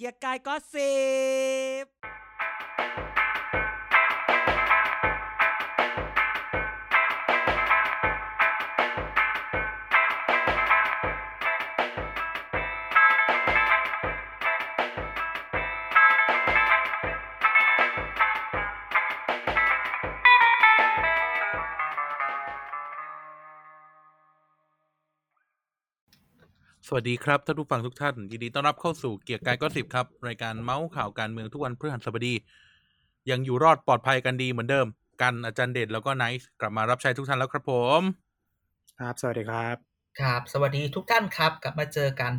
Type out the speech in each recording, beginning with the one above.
เกียร์กายก็สิบ สวัสดีครับท่านผู้ฟังทุกท่าน ยินดีต้อนรับเข้าสู่เกียร์กายก็สิบครับ รายการเมาส์ข่าวการเมืองทุกวันพฤหัสบดี ยังอยู่รอดปลอดภัยกันดีเหมือนเดิม กันอาจารย์เด็ดแล้วก็ไนท์กลับมารับใช้ทุกท่านแล้วครับผม ครับ สวัสดีครับ ครับ สวัสดีทุกท่านครับ กลับมาเจอกัน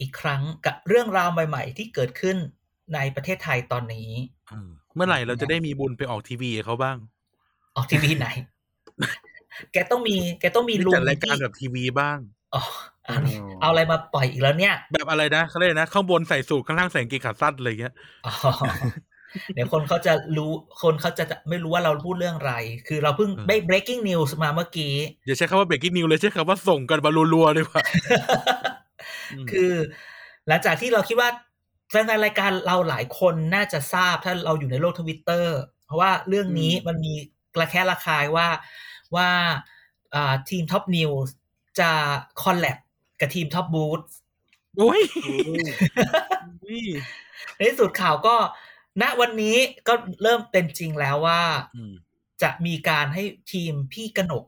อีกครั้งกับเรื่องราวใหม่ ๆ ที่เกิดขึ้นในประเทศไทยตอนนี้อืมเมื่อไหร่เราจะได้มีบุญไปออกทีวีกับเขาบ้าง ออกทีวีไหน แกต้องมี แกต้องมีลุงจัดรายการที่แบบทีวีบ้างอ๋ออันนี้อ๋อ เอาอะไรมาปล่อยอีกแล้วเนี่ย แบบอะไรนะเขาเรียกนะข้างบนใส่สูทข้างล่างใส่กางเกงขาสั้นอะไรเงี้ยอ๋อเดี๋ยวคนเขาจะรู้คนเขาจะไม่รู้ว่าเราพูดเรื่องอะไร คือเราเพิ่งเออได้ breaking news มาเมื่อกี้อย่าใช้คำว่าเบรกกิ้นิวเลยใช้คำว่าส่งกันมารัวๆเลยว่ะอืมคือ หลังจากที่เราคิดว่าแฟนๆรายการเราหลายคนน่าจะทราบถ้าเราอยู่ในโลกทวิตเตอร์เพราะว่าเรื่องนี้อืมมันมีกระแคะระคายว่าว่าอ่าทีม Top News จะ collab กับทีมท็อปบูทโอ้ยนี่ในที่สุดข่าวก็ ณวันนี้ก็เริ่มเป็นจริงแล้วว่าอืมจะมีการให้ทีมพี่กนก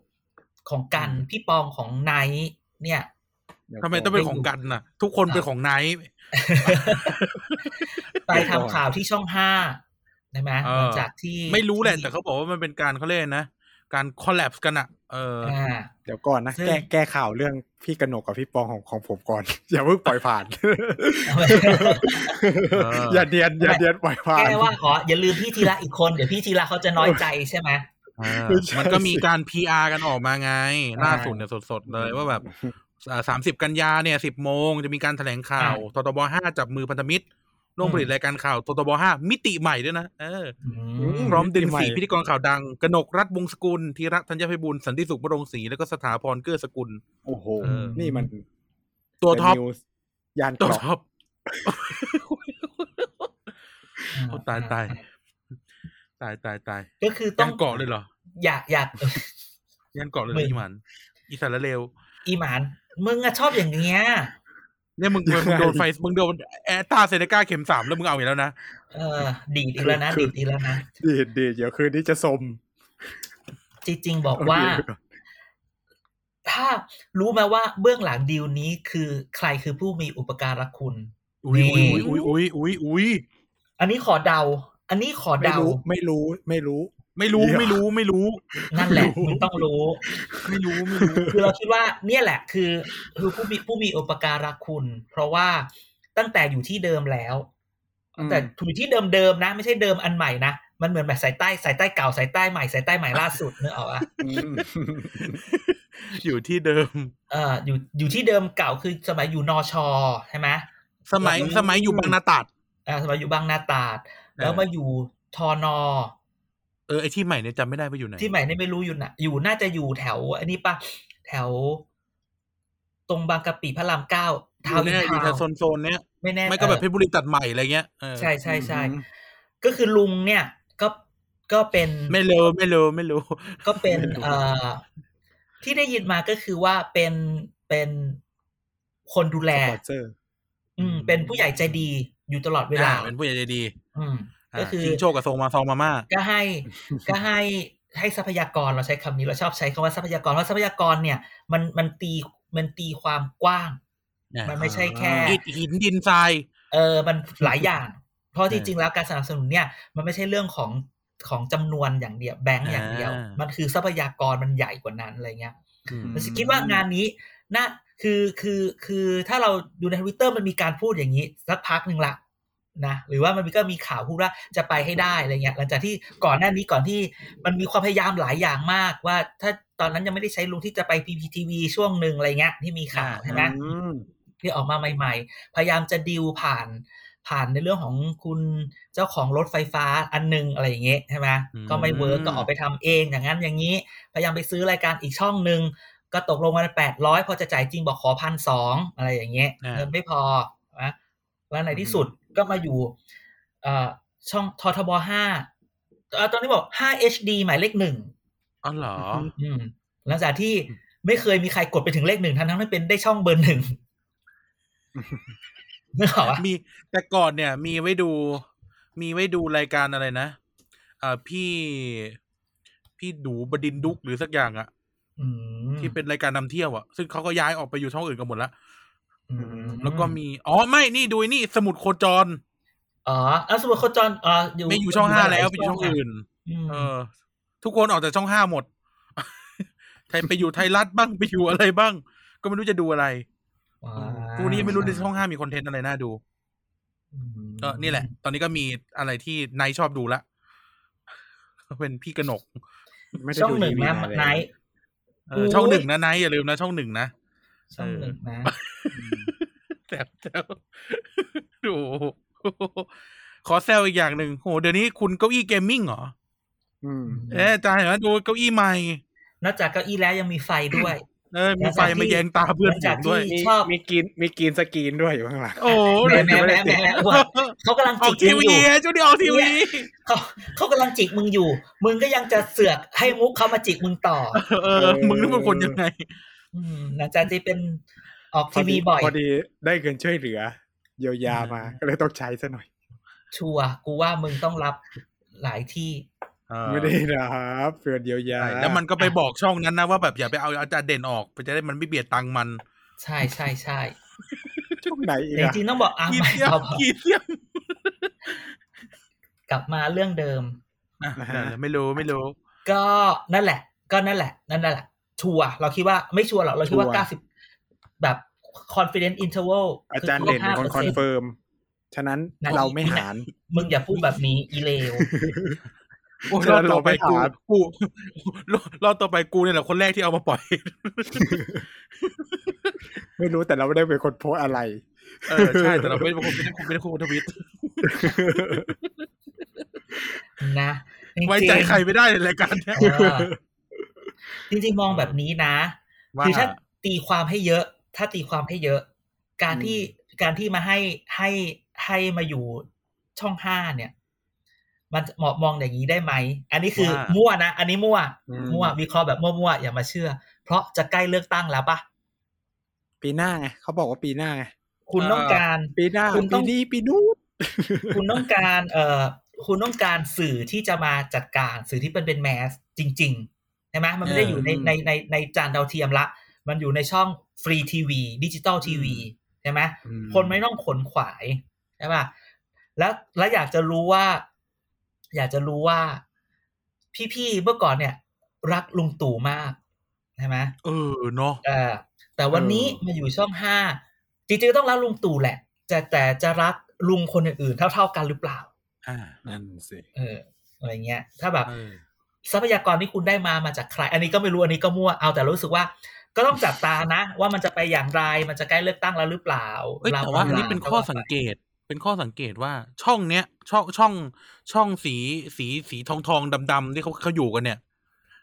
ของกันอืมพี่ปองของไนท์เนี่ยทำไมต้องเป็นของกันน่ะ ทุกคนเป็นของไนท์ไปทำข่าวที่ช่องห้าใช่ไหมเออหลังจากที่ไม่รู้แหละที่แต่เขาบอกว่ามันเป็นการเขาเรียกนะ การคอลแลบกันอะ เอออ่าเดี๋ยวก่อนนะซึ่งแก้แก้ข่าวเรื่องพี่กนกกับพี่ปองของของผมก่อน อย่าเพิ่งปล่อยผ่านออย่าเดียนอย่าเดียนปล่อยผ่านแก้ว่าอ๋ออย่าลืมพี่ธีระอีกคน เดี๋ยวพี่ธีระเขาจะน้อยใจใช่ไหมอ่าไม่ใช่มันก็มีการ PR กันออกมาไงอ่าล่าสุดเนี่ยสดๆเลยว่าแบบสามสิบกันยาเนี่ยสิบโมงจะมีการแถลงข่าวททบห้าจับมือพันธมิตร ร่วมผลิตรายการข่าวททบห้ามิติใหม่ด้วยนะเอออืมพร้อมดึงสีพิธีกรข่าวดัง กนกรัฐวงศ์สกุลธีระธัญพิบูลสันติสุขบรงศรีแล้วก็สถาพรเกื้อสกุล โอ้โหเออนี่มัน ตัวท็อปเป็น news ยานเกตัวราะท็อปโอ้ตายตายตายตายตายก็คือต้ยัองนเกาะเลยเหรอ อยากอยากยันเกาะเลยเหรอมึงอีหมัน อีสานละเลวอีหมานมึงอะชอบอย่างเงี้ย เนี่ยมึงมึงมึงโดนไฟมึงโดนแอตตาเซเนกาเข็มสามแล้วมึงเอาอีกแล้วนะเออดีดอีกแล้วนะดีดอีกแล้วนะดีดดีดเดี๋ยวคืนนี้จะสม จริงๆบอกว่าโอเคถ้ารู้ไหมว่าเบื้องหลังดีลนี้คือใครคือผู้มีอุปการะคุณอุ้ยอุ้ยอุ้ยอุ้ยอุ้ยอุ้ยอันนี้ขอเดา อันนี้ขอไม่เดารู้ไม่รู้ไม่รู้ ไม่รู้เดี๋ยวไม่รู้ไม่รู้ นั่นแหละมึงต้องรู้ ไม่รู้ไม่รู้คือเราคิดว่า เนี่ยแหละ คือคือผู้มีผู้มีอุปการะคุณ เพราะว่าตั้งแต่อยู่ที่เดิมแล้วอืมแต่อยู่ที่เดิมๆนะ ไม่ใช่เดิมอันใหม่นะมันเหมือนแบบสายใต้สายใต้เก่าสายใต้ใหม่สายใต้ใหม่ล่าสุดเนกออกอะอืมอยู่ที่เดิม เอออยู่อยู่ที่เดิมเก่าคือสมัยอยู่นอชอใช่ไหมสมัยสมัยอยู่บางนาตราดอ่าสมัยอยู่บางนาตราด แล้วมาอยู่ทอนอ เออไอที่ใหม่เนี่ยจำไม่ได้ว่าอยู่ไหนที่ใหม่นี่ไม่รู้อยู่นะอยู่น่าจะอยู่แถวอันนี้ปะแถว ตรงบางกะปิพระรามเก้าอทาวยู่น์อิเนี่ยนอยู่แถทาววโซนโซนๆเนี้ยไม่แน่ไม่ก็แบบเพเอชรบุรีตัดใหม่อะไรเงี้ยเอออใช่ใช่ใช่อืมก็คือลุงเนี่ยก็ก็เป็นไม่เร็วไม่เร็วไม่รู้ ก็เป็นไม่รู้เอ่อที่ได้ยินมาก็คือว่าเป็นเป็นคนดูแลสปอนเซอร์อืม เป็นผู้ใหญ่ใจดีอยู่ตลอดเวลาอ่าเป็นผู้ใหญ่ใจดี อืมอ่า ก็คือชิงโชคกับทรงมาซองมาม่าก็ให้ ก็ให้ให้ทรัพยากรเราใช้คำนี้เราชอบใช้คำว่าทรัพยากรเพราะทรัพยากรเนี่ย มันมันตีมันตีความกว้างอ่ามัมันไม่ใช่แค่อิฐหินดินทรายเออมันหลายอย่าง เพราะเออจริงๆแล้วการสนับสนุนเนี่ย มันไม่ใช่เรื่องของของจำนวนอย่างเดียวแบงก์อย่างเดียวอ่ามัมันคือทรัพยากรมันใหญ่กว่านั้นอะไรเงี้ยอืมมันคิดว่างานนี้น่าคือคือคือถ้าเราดูในทวิตเตอร์มันมีการพูดอย่างนี้ สักพักหนึ่งละ นะหรือว่ามันก็มีข่าวพูดว่าจะไปให้ได้อะไรเงี้ยหลังจากที่ก่อนหน้านี้ก่อนที่มันมีความพยายามหลายอย่างมากว่า ถ้าตอนนั้นยังไม่ได้ใช้ลุงที่จะไป PPTV ช่วงหนึ่งอะไรเงี้ยที่มีข่าวใช่ไหมอืมที่ออกมาใหม่ ๆ พยายามจะดิวผ่านผ่านในเรื่องของคุณเจ้าของรถไฟฟ้าอันหนึงอะไรอย่างเงี้ยใช่ไหมอืมก็ไม่เวิร์กก็ออกไปทำเองอย่างนั้นอย่างนี้ พยายามไปซื้อรายการอีกช่องหนึ่งก็ตกลงมาแปดร้อยพอจะจ่ายจริงบอกขอพันสองอะไรอย่างเงี้ยอ่าเงินไม่พอนะแล้วในที่สุด ก็มาอยู่เอ่อช่องททบห้าเอ่อตอนนี้บอก 5HD หมายเลขหนึ่งอ๋อเหรออืมหลังจากที่ไม่เคยมีใครกดไปถึงเลขหนึ่งทั้งทั้งที่เป็นได้ช่องเบอร์หนึ่งนึกออกปะมีแต่ก่อนเนี่ย มีไว้ดู มีไว้ดูรายการอะไรนะอ่าพี่ พี่ดูบดินทร์ดุกหรือสักอย่างอะอืมที่เป็นรายการนำเที่ยวอะซึ่งเขาก็ย้ายออกไปอยู่ช่องอื่นกันหมดแล้วอืม แล้วก็มีอ๋อไม่นี่ดูไอ้นี่สมุดโคจรอ๋อเอาสมุดโคจรอ๋ออยู่ไม่อยู่ช่องห้าแล้วไปหอยู่ช่องอื่นอืมเออ ทุกคนออกจากช่องห้าหมดไทยไปอยู่ไทยรัฐบ้างไปอยู่อะไรบ้าง ก็ไม่รู้จะดูอะไรว้ากูนี่ยังไม่รู้ในช่องห้ามี content อะไรน่าดูอืมก็นี่แหละ ตอนนี้ก็มีอะไรที่ไนท์ชอบดูละเป็นพี่กนกไม่ได้ช่องดูหนึ่งทีวีนะนานเลยไนท์เออช่องหนึ่งนะไนท์อย่าลืมนะช่องหนึ่งนะ ช่องหนึ่งนะแซวแซวโอ้โหขอแซวอีกอย่างหนึ่งโหเดี๋ยวนี้คุณเก้าอี้ gaming เหรออืมเอ๊ะอาจารย์เห็นไหมดูเก้าอี้ใหม่นอกจากเก้าอี้แล้วยังมีไฟด้วยเออมีไฟมาแยงตาเพื่อนหลังจากผมด้วยที่มีชอบมี green มี green screen ด้วยอยู่ข้างหลังโอ้โหแหมแหมแหมแหมแหมอวดเขากำลังออจิกกทีมึงวีอยู่ฮะช่วงนี้ออกทีวีเขาเขากำลังจิกมึงอยู่ มึงก็ยังจะเสือกให้มุกเขามาจิกมึงต่อ เออ มึงนี่เป็นคนยังไงอืม หลังจากที่เป็นออกทีวีบ่อยพอดีได้เงินช่วยเหลือ เยียวยามา ก็เลยต้องใช้ซะหน่อย ชัวร์กูว่ามึงต้องรับหลายที่เออไม่ได้นะครับเพื่อนเยียวยาใช่แล้วมันก็ไปบอกช่องนั้นนะว่าแบบอย่าไปเอาอาจารย์เด่นออกไปจะได้มันไม่เบียดตังค์มัน ใช่ใช่ใช่ช่วงไหนอีกแต่จอะริงๆต้องบอกอะกีไม่เทียมเอากีเทียมกลับมาเรื่องเดิมอะไม่รู้ไม่รู้ ก็นั่นแหละ ก็นั่นแหละ นั่นแหละ ชัวร์เราคิดว่าไม่ชัวร์หรอกเราคิดว่าเก้าสิบแบบ confidence interval อาจารย์เด่นเป็นคนคอนเฟิร์ม ฉะนั้นนั่นเราไม่หาร มึงอย่าพูดแบบนี้อีเลวโอ้ยเชิรอญบต่อไปเรากูไปถามกูรอบรอบต่อไปกูเนี่ยแหละคนแรกที่เอามาปล่อย ไม่รู้แต่เราไม่ได้เป็นคนโพสต์อะไร เออใช่แต่เราไม่ได้เป็นคนไม่ได้คนไม่ได้คนทวิตนะจริงๆไว้ใจใครไม่ได้ในรายการเนี้ยเออ จริงๆมองแบบนี้นะว่าคือถ้าตีความให้เยอะ ถ้าตีความให้เยอะ การที่การที่มาให้ให้ให้มาอยู่ช่องห้าเนี่ย มันเหมาะมองอย่างนี้ได้ไหม อันนี้คือว่ามั่วนะ อันนี้มั่วอืมมั่ววิเคราะห์แบบมั่วๆอย่ามาเชื่อ เพราะจะใกล้เลือกตั้งแล้วปะปีหน้าไงเขาบอกว่าปีหน้าไงคุณต้องการปีหน้าคุณต้ปีองนี้ปีนู้นคุณต้องการ เอ่อคุณต้องการสื่อที่จะมาจัดการสื่อที่เป็นเป็นแมสจริงๆ ใช่ไหมมันไม่ได้อยู่ในในในในจานดาวเทียมละ มันอยู่ในช่องฟรีทีวีดิจิตอลทีวีใช่ไหมอืมคนไม่ต้องขวนขวายใช่ป่ะแล้วแล้วอยากจะรู้ว่า อยากจะรู้ว่า พี่ๆเมื่อก่อนเนี่ย รักลุงตู่มากใช่ไหมเออเนาะเออแต่วันนี้มาอยู่ช่องห้าจริงๆก็ต้องรักลุงตู่แหละ แต่แต่จะรักลุงคนอื่นๆเท่า ๆกันหรือเปล่า อ่า นั่นสิเอออะไรเงี้ย ถ้าแบบเออ ทรัพยากรที่คุณได้มามาจากใคร อันนี้ก็ไม่รู้อันนี้ก็มั่วเอาแต่รู้สึกว่า ก็ต้องจับตานะ ว่ามันจะไปอย่างไรมันจะใกล้เลือกตั้งแล้วหรือเปล่าเอ้ยบลแต่ว่าอันนี้บลเป็นข้อสังเกตเป็นข้อสังเกตว่าช่องเนี้ย ช่องช่องช่องสีสีสีทองทองดำดำๆที่เขาเขาอยู่กันเนี่ย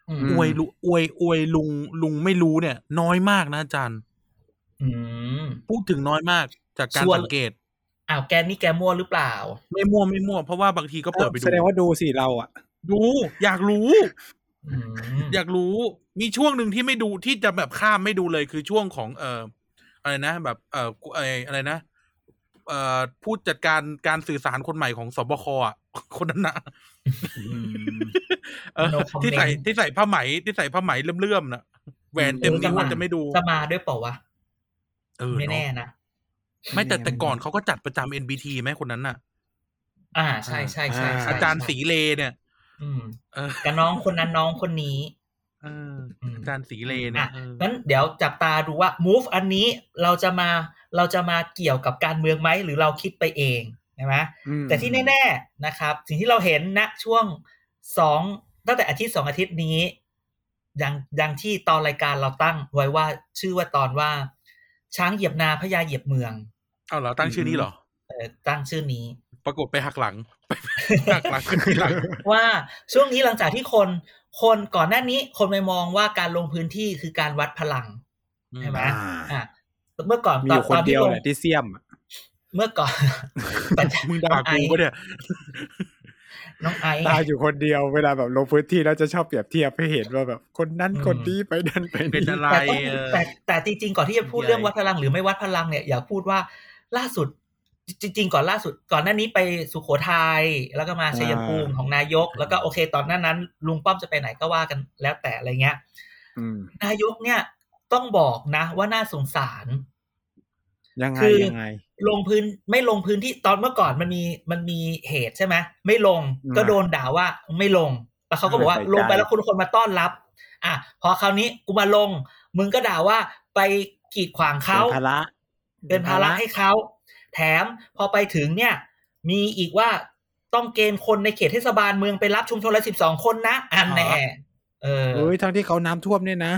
อืมอวยลุอวยอวยลุงลุงไม่รู้เนี่ย น้อยมากนะอาจารย์อืมพูดถึงน้อยมากจากการส่วนสังเกตอ้าวแกนี่แกมั่วหรือเปล่า ไม่มั่วไม่มั่วเพราะว่าบางทีก็เปิดไปดูแสดงว่าดูสิเราอะ ดูอยากรู้อืมอยากรู้มีช่วงหนึ่งที่ไม่ดูที่จะแบบข้ามไม่ดูเลยคือช่วงของ เอ่ออะไรนะแบบเอ่อไออะไรนะเอ่อผู้จัดการการสื่อสารคนใหม่ของสบคอะคนนั้นนะเออ No comment ที่ใส่ที่ใส่ผ้าไหมที่ใส่ผ้าไหมเลื่อมๆนะแหวนเต็มนิ้วออจะไม่ดูจะมาด้วยเปล่าวะเออไม่แน่เอะนะไม่แต่แต่ก่อนเขาก็จัดประจำ NBT ไหมคนนั้นน่ะ อ่าใช่ใช่ใช่ใช่อาจารย์ใช่สีเลเนี่ย อืมเออกับน้องคนนั้นน้องคนนี้เอออืมอาจารย์สีเลเนี่อะยเอองั้นเดี๋ยวจับตาดูว่า move อันนี้เราจะมาเราจะมาเกี่ยวกับการเมืองไหมหรือเราคิดไปเองใช่ไหมอืมแต่ที่แน่ๆนะครับ สิ่งที่เราเห็นณช่วงสองตั้งแต่อาทิตย์สองอาทิตย์นี้ดังดังที่ตอนรายการเราตั้งไว้ว่าชื่อว่าตอนว่า ช้างเหยียบนาพญาเหยียบเมืองเอาเหรอตั้งชื่อนี้เหรอเออตั้งชื่อนี้ ปรากฏไปหักหลังไปหักหลังขึ้นทีหลัง ว่าช่วงนี้หลังจากที่คน คนก่อนหน้านี้คนไปมองว่าการลงพื้นที่คือการวัดพลังใช่ไหมอ่าอะเมื่อก่อนมีตออนยู่คตนอนเดีที่ยวลงแหละที่เสี่ยมอะเมื่อก่อนปัญญมึงด่าน้องไอกูปะเนี่ยน้องไอซ์ตาอยู่คนเดียวเวลาแบบลงพื้นที่แล้วจะชอบเปรียบเทียบให้เห็นว่าแบบ คนนั้นอืมคนนี้ไปนั่นไปเป็นนี่อะไรแต่ต้องเออแต่แต่จริงๆก่อนที่จะพูดใหญ่เรื่องวัดพลังหรือไม่วัดพลังเนี่ย อยากพูดว่าล่าสุด จริงๆ ก่อนล่าสุดก่อนหน้านี้ไปสุโขทัยแล้วก็มาชัยภูมิของนายก แล้วก็โอเค ตอนหนั้นนั้น ลุงป้อมจะไปไหนก็ว่ากันแล้วแต่อะไรเงี้ยอืมนายกเนี่ยต้องบอกนะ ว่าน่าสงสาร ยังไงคือยังไง ลงพื้นไม่ลงพื้นที่ตอนเมื่อก่อนมันมีมันมีเหตุใช่ไหมไม่ลงอืมก็โดนด่าว่าไม่ลงแล้วเขาก็บอกว่าไม่ใส่ใจลงไปแล้วคุณคนมาต้อนรับ อะพอคราวนี้กูมาลง มึงก็ด่าว่าไปกีดขวางเขาเป็นภาระเป็นภาระให้เขา แถมพอไปถึงเนี่ย มีอีกว่าต้องเกณฑ์คนในเขตเทศบาลเมืองไปรับชุมชนละสิบสองคนนะอันแน่เออเฮ้ยทั้งที่เขาน้ำท่วมเนี่ยนะ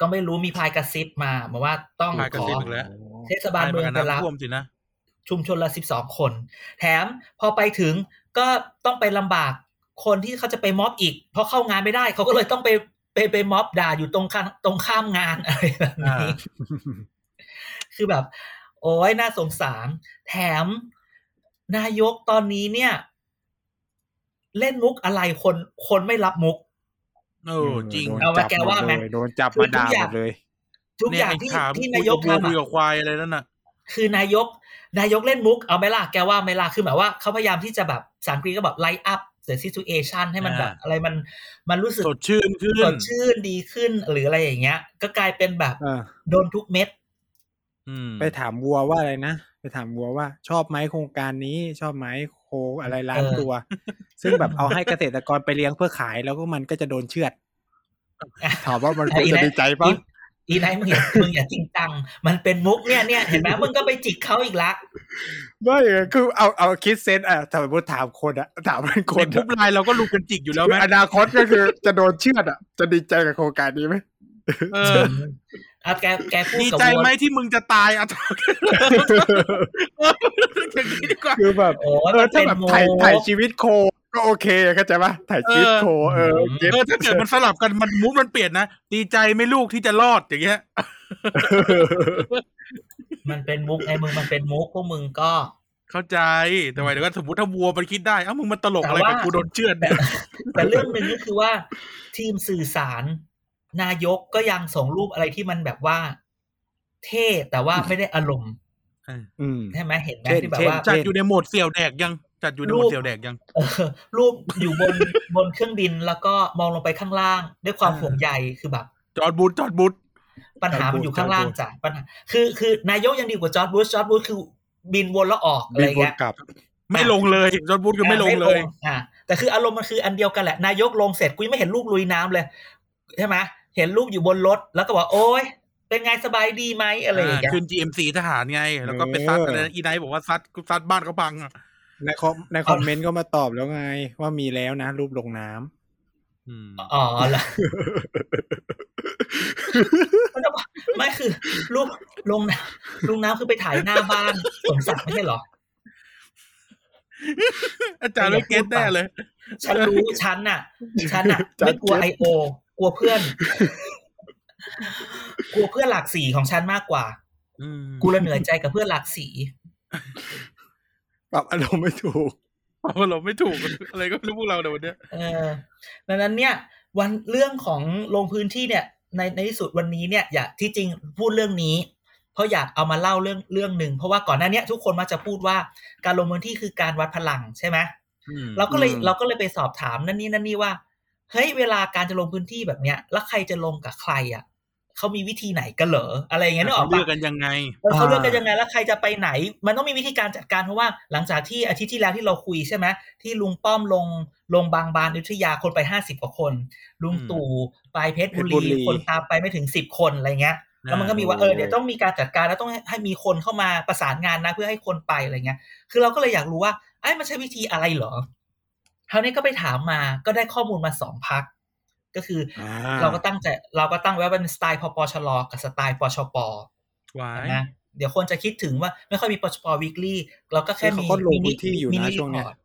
ก็ไม่รู้มีพายกระซิบมาบอกว่าต้องพายกระขอซิบอีกแล้วเทศบาลเมืองไปน้ำรับท่วมสินะชุมชนละสิบสองคน แถมพอไปถึงก็ต้องไปลำบากคนที่เขาจะไปม็อบอีก เพราะเข้างานไม่ได้ เขาก็เลยต้องไปไปไปม็อบด่าอยู่ตรงข้างตรงข้ามงานอะไรแบบนี้อ่าคือแบบ โอ้ยน่าสงสาร แถมนายกตอนนี้เนี่ย เล่นมุกอะไรคนคนไม่รับมุกเออจริงโดนเอามาจับแกว่าไหมดเลยโดนจับคือมาด่าทุกอย่างมดเลย ทุกอย่างเนี่ที่ไถามที่คุนายกกับวัวทำคุยอะกับควายอะไรนั่นน่ะ คือนายก นายกเล่นมุกเอาไหมล่ะแกว่าไหมล่ะคือหมายว่าเขาพยายามที่จะแบบภาษาอังกฤษก็แบบ light up the situation ให้มันอ่าแบบอะไรมันมันรู้สึกสดชื่นขึ้นสดชื่นดีขึ้นหรืออะไรอย่างเงี้ย ก็กลายเป็นแบบเออโดนทุกเม็ดอืม ไปถามวัวว่าอะไรนะ ไปถามวัวว่า ชอบไหมโครงการนี้ชอบไหมโคอะไรล้านตัว ซึ่งแบบเอาให้เกษตรกรไปเลี้ยงเพื่อขายแล้วก็มันก็จะโดนเชือด ถามว่ามันคงจะดีใจปะอีอีไนท์มึงอย่ามึงอย่าจริงจัง มันเป็นมุกเนี่ยเนี่ยเห็นไหมมึงก็ไปจิกเขาอีกละไม่คือเอาเอาคิด sense อะถ้าสมมติถามคนอะถามเป็นคนในกรุ๊ปไลน์เราก็รู้กันจิกอยู่แล้วไหมอนาคตก็คือจะโดนเชือดอะ จะดีใจกับโครงการนี้ไหมเออเอาแกแกพูดดีกับใจวัวไหมที่มึงจะตายอะอย่างนี้ดีกว่าคือแบบโอ้เออมันถ้าเป็นแบบมุถ่ายถ่ายกชีวิตโคก็โอเคเข้าใจปะถ่ายชีวิตโคเออเก็ตเออถ้าเกิดมันสลับกันมันมูฟมันเปลี่ยนนะดีใจไหม่ลูกที่จะรอดอย่างเงี้ยมันเป็นมุกไงมึงมันเป็นมุกพวกมึงก็เข้าใจแต่หมายถึงว่าสมมติถ้าวัวมันคิดได้เอ้ามึงมันตลกอะไรแต่ว่ากับกูโดนเชือดเนี่ยแต่เรื่องหนึ่งก็คือว่าทีมสื่อสาร นายกก็ยังส่งรูปอะไรที่มันแบบว่า เท่แต่ว่าไม่ได้อารมณ์อืมใช่ไหมเห็นไหมเช่นที่แบบเช่นว่าจัดอยู่ในโหมดเสี่ยวแดกยังจัดอยู่ในโหมดเสี่ยวแดกยังเออรูปอยู่บนบนเครื่องบินแล้วก็มองลงไปข้างล่าง ด้วยความเออห่วงใยคือแบบ จอร์จบูชจอร์จบูชปัญหามันอยู่ข้างล่างจอร์จบูชจ้ะปัญหาคือคือนายกยังดีกว่าจอร์จบูชจอร์จบูชคือบินวนแล้วออกอะไรบินวนเงี้ยกลับไม่ลงเลยจอร์จบูชคือไม่ลงเลยอ่าแต่คืออารมณ์มันคืออันเดียวกันแหละ นายกลงเสร็จกูยังไม่เห็นรูปลุยน้ำเลยใช่ไหม เห็นรูปอยู่บนรถ แล้วก็บอกโอ๊ยเป็นไงสบายดีไหมอะไรอย่างเงี้ยขึ้น GMC ทหารไง แล้วก็ไปซัดเออออะไรนะอีไนท์บอกว่าซัดซัดบ้านเขาพังอะใน com ใน comment ก็มาตอบแล้วไง ว่ามีแล้วนะ รูปลงน้ำอืมอ๋อเหรอมันจะบอกไม่คือ รูปลงน้ำลงน้ำคือไปถ่ายหน้าบ้านสมศักดิ์ไม่ใช่เหรอ อาจารย์ไม่ get แน่เลย ฉันรู้ฉันน่ะ ฉันน่ะจัดไม่กลัวเจ็ไอบโอ กลัวเพื่อน กลัวเพื่อนหลากสีของฉันมากกว่าอืมกูละเหนื่อยใจกับเพื่อนหลากสีปรับอารมณ์ไม่ถูกเพราะเราไม่ถูกอะไรก็ไม่รู้พวกเราเดี๋ยววันเนี้ยเออดังนั้นเนี่ย วันเรื่องของลงพื้นที่เนี่ย ในในที่สุดวันนี้เนี่ย อยากที่จริงพูดเรื่องนี้ เพราะอยากเอามาเล่าเรื่องเรื่องหนึ่งเพราะว่าก่อนหน้าเนี้ยทุกคนมักจะพูดว่าการลงพื้นที่คือการวัดพลังใช่ไหมอืมเราก็เลยอืมเราก็เลยไปสอบถามนั่นนี่นั่นนี่ว่า เฮ้ยเวลาการจะลงพื้นที่แบบเนี้ย แล้วใครจะลงกับใครอะเขามีวิธีไหนกันเหรออะไรอย่างเงี้ยนึกอเขาอกเลืปะอกกันยังไงเออเขาเลือกกันยังไงแล้วใครจะไปไหน มันต้องมีวิธีการจัดการเพราะว่าหลังจากที่อาทิตย์ที่แล้วที่เราคุยใช่ไหมที่ลุงป้อมลงลงบางบานอยุธยาคนไปห้าสิบกว่าคน ลุงอืมตู่ไปเพชรบุเพชรบุรีรีคนตามไปไม่ถึงสิบคนอะไรเงี้ยแล้วมันก็มีว่าเออเดี๋ยวต้องมีการจัดการแล้วต้องให้ให้มีคนเข้ามาประสานงานนะเพื่อให้คนไปอะไรเงี้ย คือเราก็เลยอยากรู้ว่าไอ้ยมันใช้วิธีอะไรเหรอ คราวนี้ก็ไปถามมาก็ได้ข้อมูลมาสองพักก็คือออ่าเราก็ตั้งใจเราก็ตั้งไว้ว่าเป็นสไตล์พปชรกับสไตล์ปชปวายนะเดี๋ยวคนจะคิดถึงว่าไม่ค่อยมีปชปวีคลี่เราก็แค่เขามีก็ลงมิพื้นที่อยู่นะมิช่วงเนี้ยรีพอร์ต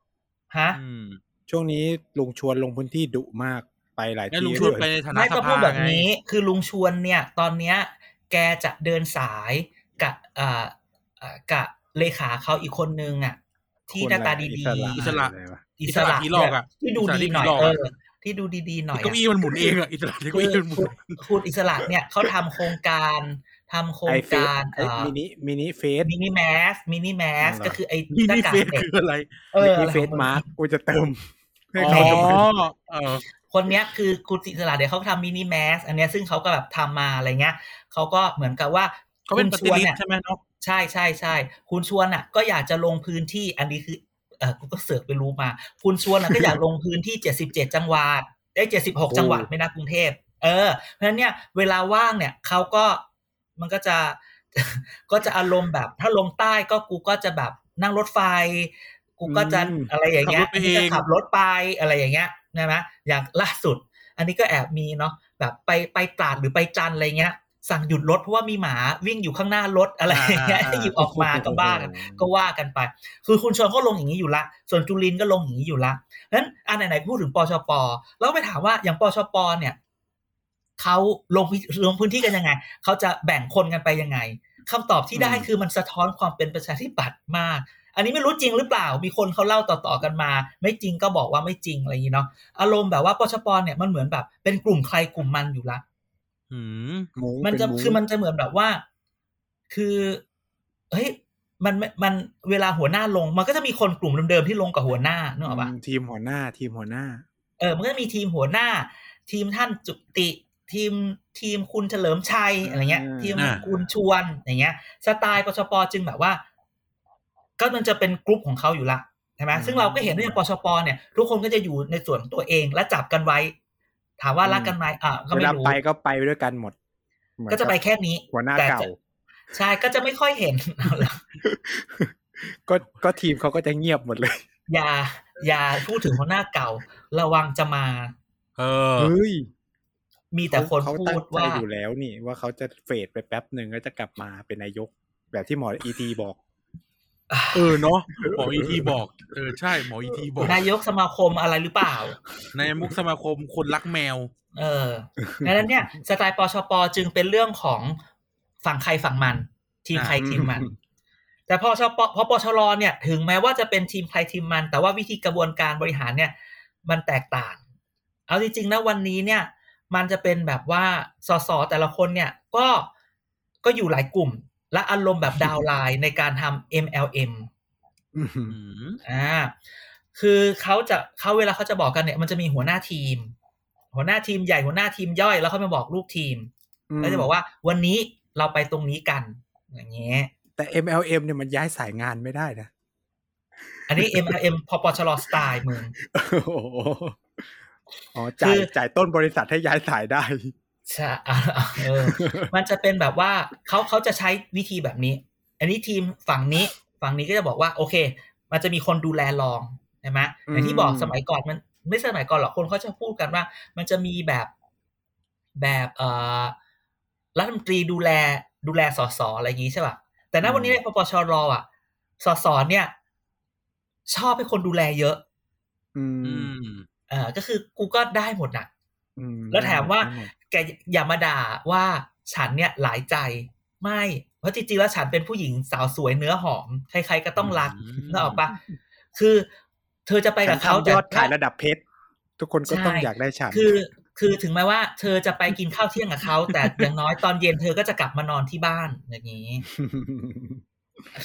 ฮะอืมช่วงนี้ลุงชวนลงพื้นที่ดุมากไปหลายงั้นที่ลุงชวนเลยไปในฐานะไม่สจะพูภาดแบบไงนี้คือลุงชวนเนี่ย ตอนเนี้ย แกจะเดินสายกับอ่าอ่ากับเลขาเขาอีกคนนึงอะ ที่หน้าตาดีอิสระๆอะไรวะอิสระ อิสระผีหลอกอะที่ดูดีหน่อยอิสระที่ผีหลอกเออะอที่ดูดีๆหน่อยเก้าอะอี้มันหมุนเองอะอิสระที่เก้าอี้มันหมุนคุณอิสระเนี่ยเขาทำโครงการทำโครไองเฟสการไอมินิมินิเฟสมินิแมสมินิแมสอ๋อเหรอก็คือไอ้นี่หน้านี่กากเฟซเด็กคืออะไรเออมินิอะไรเฟขสองมาร์กกูจะเติมให้อ๋เขาอดูเป็นเออคนเนี้ยคือคุณอิสระเดี๋ยวเขาทำมินิแมสอันเนี้ยซึ่งเขาก็แบบทำมาอะไรเงี้ยเขาก็เหมือนกับว่าเขาเป็นปคุณชฏิวนริษเนี่ยใช่ไหมเนาะใช่ใช่ใช่คุณชวนอะ ก็อยากจะลงพื้นที่อันนี้คือเออกูก็เสือกไปรู้มา คุณชวนอะก็อยากลงพื้นที่เจ็ดสิบเจ็ดจังหวัด ได้เจ็ดสิบหกจังหวัดไม่นับกรุงเทพเออ เพราะฉะนั้นเนี่ยเวลาว่างเนี่ยเขาก็มันก็จะก็จะอารมณ์แบบ ถ้าลงใต้ก็กูก็จะแบบนั่งรถไฟ กูก็จะอะไรอย่างเงี้ยขับรถไปเองก็ขับรถไปอะไรอย่างเงี้ยนะไหมอย่างล่าสุด อันนี้ก็แอบมีเนาะแบบไปไปตราดหรือไปจันทร์อะไรเงี้ย สั่งหยุดรถเพราะว่ามีหมาวิ่งอยู่ข้างหน้ารถอะไรอย่างเงี้ยอ่าให้หยิบออกมาก็บ้ากันก็ว่ากันไป คือคุณชวนก็ลงอย่างนี้อยู่ละ ส่วนจุลินก็ลงอย่างนี้อยู่ละนั้นอันไหนๆพูดถึงปชปแล้วไปถามว่าอย่างปชปเนี่ยเขาลงพื้นลงพื้นที่กันยังไงเขาจะแบ่งคนกันไปยังไงคำตอบที่ได้อืมคือมันสะท้อนความเป็นประชาธิปัตย์มาก อันนี้ไม่รู้จริงหรือเปล่า มีคนเขาเล่าต่อๆกันมา ไม่จริงก็บอกว่าไม่จริงอะไรอย่างนี้เนาะอารมณ์แบบว่าปชปเนี่ยมันเหมือนแบบเป็นกลุ่มใครกลุ่มมันอยู่ละอื มมุ้งมันจะเป็มุ้งคือมันจะเหมือนแบบว่า คือเฮ้ยมันมันมันเวลาหัวหน้าลง มันก็จะมีคนกลุ่มเดิมๆที่ลงกับหัวหน้านึกออกปะอืมทีมหัวหน้า ทีมหัวหน้า เออ มันก็มีทีมหัวหน้า ทีมท่านจุติ ทีมทีมคุณเฉลิมชัยอะไรเงี้ยอ่าทีมอ่าคุณชวนอย่างเงี้ย สไตล์ปชปจึงแบบว่า ก็มันจะเป็นกลุ่มของเขาอยู่ละใช่ไหมซึ่งเราก็เห็นว่าอย่างปชปเนี่ย ทุกคนก็จะอยู่ในส่วนของตัวเองและจับกันไว้ ถามว่ารักกันไหมอะก็เวไม่ลารู้ไปก็ไปด้วยกันหมดเหมือนก็จะไปบแค่นี้หัวหน้าแต่เก่าจะใช่ก็จะไม่ค่อยเห็นเอาละก็ก็ทีมเขาก็จะเงียบหมดเลย อย่า อย่าพูดถึงหัวหน้าเก่า ระวังจะมา เออเฮ้ยมีแต่คนเขาพูตั้งดใจว่าอยู่แล้วนี่ว่าเขาจะเฟดไปแป๊บหนึ่งแล้วจะกลับมาเป็นนายก แบบที่หมออีทีบอก เออเนาะหมออีทีบอกเออใช่หมออีทีบอกนายกสมาคมอะไรหรือเปล่าในมุกสมาคมคนรักแมว เออดังนั้นเนี่ยสไตล์ปชปจึงเป็นเรื่องของฝั่งใครฝั่งมัน ทีมใครอ่าทีมมัน แต่พอชปพอปชรเนี่ย ถึงแม้ว่าจะเป็นทีมใครทีมมัน แต่ว่าวิธีกระบวนการบริหารเนี่ย มันแตกต่าง เอาจริงๆนะวันนี้เนี่ย มันจะเป็นแบบว่าสสแต่ละคนเนี่ย ก็ก็อยู่หลายกลุ่ม และอารมณ์แบบดาวน์ไลน์ในการทำ MLM อืมอืมอ่าคือเขาจะเขาเวลาเขาจะบอกกันเนี่ยมันจะมีหัวหน้าทีม หัวหน้าทีมใหญ่หัวหน้าทีมย่อยแล้วเขามาบอกลูกทีมแล้วจะบอกว่าวันนี้เราไปตรงนี้กัน อย่างเงี้ยแต่ MLM เนี่ยมันย้ายสายงานไม่ได้นะ อันนี้ MLM พอปชรสไตล์มึงโอ้โหอ๋อคืจ่ายอจ่ายต้นบริษัทให้ย้ายสายได้ ใช่อะเออมันจะเป็นแบบว่าเขาเขาจะใช้วิธีแบบนี้ อันนี้ทีมฝั่งนี้ฝั่งนี้ก็จะบอกว่า โอเค มันจะมีคนดูแลรองใช่ไหมอย่างที่บอกอืมสมัยก่อนมัน ไม่ใช่สมัยก่อนหรอกคนเขาจะพูดกันว่า มันจะมีแบบแบบเอ่อรัฐมนตรีดูแลดูแลสสอะไรอย่างงี้ใช่ป่ะแต่ณวันนี้ในปปชรอะสสเนี่ย ชอบให้คนดูแลเยอะ อือืมมเออก็คือกูก็ได้หมดน่ะอืมแล้วแถมว่าได้หด แกอย่ามาด่าว่าฉันเนี่ยหลายใจไม่เพราะจริงๆแล้วฉันเป็นผู้หญิงสาวสวยเนื้อหอมใครๆก็ต้องรักอืมนึกออกปะคือ เธอจะไปกับเขาฉันทำยอดขายระดับเพชรทุกคนก็ต้องอยากได้ฉันคือคือถึงแม้ว่าเธอจะไปกินข้าวเที่ยงกับเขาแต่อย่างน้อยตอนเย็นเธอก็จะกลับมานอนที่บ้านอย่างนี้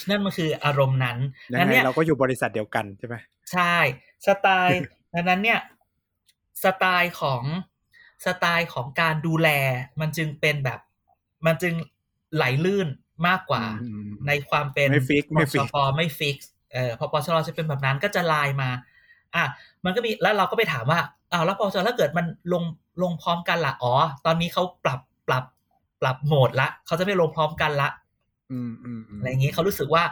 นั่นมันคืออารมณ์นั้นยังนั้นไงเนี่ยเราก็อยู่บริษัทเดียวกันใช่ไหมใช่ สไตล์ดังนั้นเนี่ย สไตล์ของ สไตล์ของการดูแลมันจึงเป็นแบบ มันจึงไหลลื่นมากกว่าอืมในความเป็นไม่ฟิกไม่ปฟิชกปไม่ฟิกเออพอปชรจะเป็นแบบนั้นก็จะไลน์มา อะมันก็มีแล้วเราก็ไปถามว่าอ้าวแล้วปชรถ้าเกิดมันลงลงพร้อมกันล่ะอ๋อ ตอนนี้เขาปรับปรับปรับโหมดละเขาจะไม่ลงพร้อมกันละ อืมอืมมอะไรอย่างนี้เขารู้สึกว่า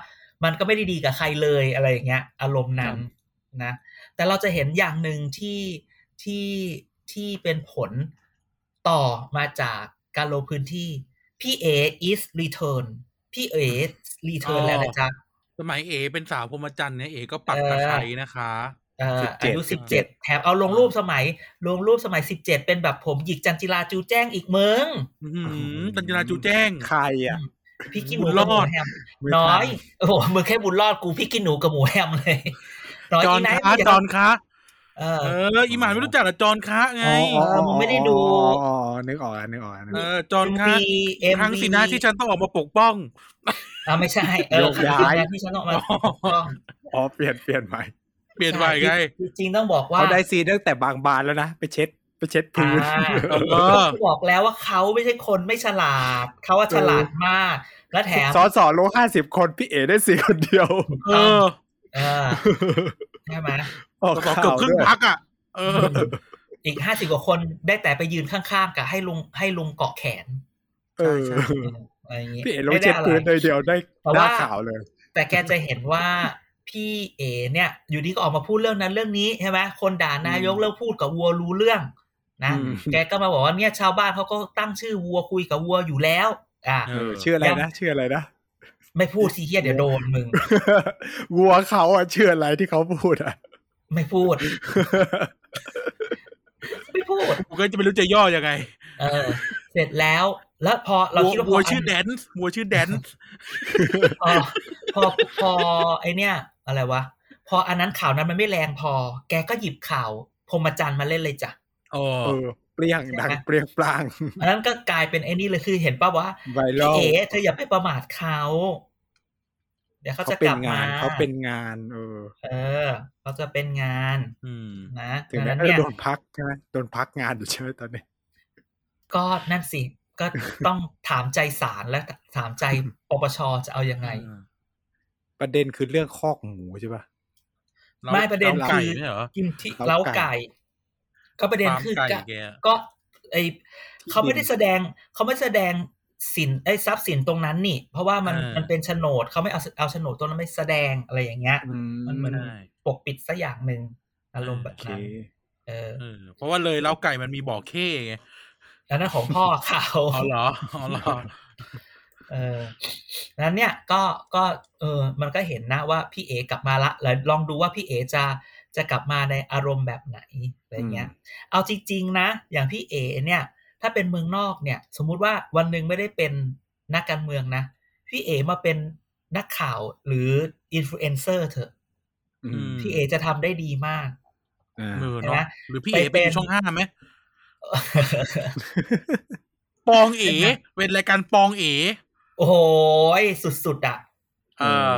มันก็ไม่ได้ดีกับใครเลยอะไรอย่างเงี้ย อารมณ์นั้นนะ แต่เราจะเห็นอย่างหนึ่งที่ที่ ที่เป็นผลต่อมาจากการลงพื้นที่ พี่เอ is return พี่เอ return แล้วนะจ๊ะสมัยเอ เป็นสาวพรหมจันทร์เนี่ยเอก็ปักตะไคร้นะคะเอ่อ17อายุสิบเจ็ดแถมเอาลงรูปสมัย ลงรูปสมัยสิบเจ็ดเป็นแบบผมหยิกจันจิราจูแจ้งอีกเมืองอืมตันจราจูแจ้งใครอะพี่กินหมูกับหมูแฮมไม่น้อยทัโอ้โหมึงแค่บุญรอดกูพี่กินหนูกับหมูแฮมเลยน้อยจออีนไนท์คะมึงอย่าจอนคะ เออเอออีหมานไม่รู้จักเหรอจอนคะไงอ๋ออ๋อมึงไม่ได้ดูอ๋ออ๋อนึกออกแล้วนึกออกแล้วนึกเอออกอจอนคะเอ็มครั้งสินะที่ฉันต้องออกมาปกป้องอ่าไม่ใช่ เออโยกย้ายที่ฉันออกมาอ๋อต้องอ๋อเปลี่ยนเปลี่ยนใหม่เปลี่ยนไปไงจริงๆต้องบอกว่าเขาได้ซีนตั้งแต่บางบานแล้วนะไปเช็ดไปเช็ดพื้นอ่าเออบอกแล้วว่าเขาไม่ใช่คนไม่ฉลาด เขาว่าฉลาดมาก และแถมสอสอโลห้าสิบคนพี่เอได้ซีคนเดียว เออเออใช่ไหม ออกบอกข่าเกือบวครึ่งด้วยพักอะเออ อีกห้าสิบกว่าคนได้แต่ไปยืนข้างๆกับให้ลุงให้ลุงเกาะแขนเออใช่อะไรอย่างงี้พี่เอลงไม่ได้เช็ดอะไรพื้นเลยเดียวได้เพราะหน้าว่าข่าวเลย แต่แกจะเห็นว่าพี่เอเนี่ย อยู่ดีก็ออกมาพูดเรื่องนั้นเรื่องนี้ใช่ไหมคนด่านายกอืมเลิกพูดกับวัวรู้เรื่องนะอืมแกก็มาบอกว่าเนี่ยชาวบ้านเขาก็ตั้งชื่อวัวคุยกับวัวอยู่แล้ว อ่าเอเออชื่ออะไรนะชื่ออะไรนะไม่พูดสิเฮียเดี๋ยวโดนมึงวัวเขาอะชื่ออะไรที่เขาพูดอะ ไม่พูด ไม่พูดกูก็จะไม่รู้จะย่อยังไง เออ เสร็จแล้ว แล้วพอเราคิดว่าพอวัวชื่อแดนซ์วัวชื่อแดนซ์พอพอพอไอเนี่ยอะไรวะ พออันนั้นข่าวนั้นมันไม่แรงพอ แกก็หยิบข่าวพรหมจรรย์มาเล่นเลยจ้ะอ๋อเออเปรี้ยงดังเปรี้ยงปลางอันนั้นก็กลายเป็นไอ้นี่เลยคือเห็นป่าวว่าไวรัพี่ลเอ๋เธออย่าไปประมาทเขาเดี๋ยวเขาเขาจะเป็กนลับงามานเขาเป็นงาน เออ เออเขาจะเป็นงาน อืมนะถึงดังแม้นั้นจะเนี่ยโดนพักใช่ไหมโดนพักงานอยู่ใช่ไหมตอนนี้ ก็นั่นสิ ก็ต้องถามใจศาลและถามใจปปชจะเอายังไง ประเด็นคือเรื่องคอกหมูใช่ป่ะไม่ประเด็นอาไก่คือไม่เหรอกินที่เล้าเล้าไก่ไก่ ก็ประเด็นฟาร์มคือไก่ก็แกก็ไอเขาไม่ได้แสดงเขาไม่แสดง สินไอ้ทรัพย์สินตรงนั้นนี่ เพราะว่ามันเออมันเป็นโฉนดเขาไม่เอาเอาโฉนดตรงนั้นไม่แสดงอะไรอย่างเงี้ยอืมันเหมือนใช่ปกปิดสักอย่างหนึ่งอารมณ์แบบโอเคนั้นเออเออเพราะว่าเลยเล้าไก่มันมีบ่อเข้ไงอันนั้นของพ่อเขาอ๋อเหรออ๋อเหรอเออนั้นเนี่ยก็ก็เออมันก็เห็นนะว่าพี่เอกลับมาละแล้วลองดูว่าพี่เอจะจะกลับมาในอารมณ์แบบไหนอะไรเงี้ย เอาจริงๆนะ อย่างพี่เอเนี่ย ถ้าเป็นเมืองนอกเนี่ย สมมุติว่าวันหนึ่งไม่ได้เป็นนักการเมืองนะ พี่เอมาเป็นนักข่าวหรืออินฟลูเอนเซอร์เถอะอืมพี่เอจะทำได้ดีมากอ่าเออเห็นไหมเนาะหรือพี่ไปเอ๋เป็เป็นนช่องห้าไหมปองเอ๋เป็นไงเป็นรายการปองเอ๋โอ้โหสุดๆอะเออ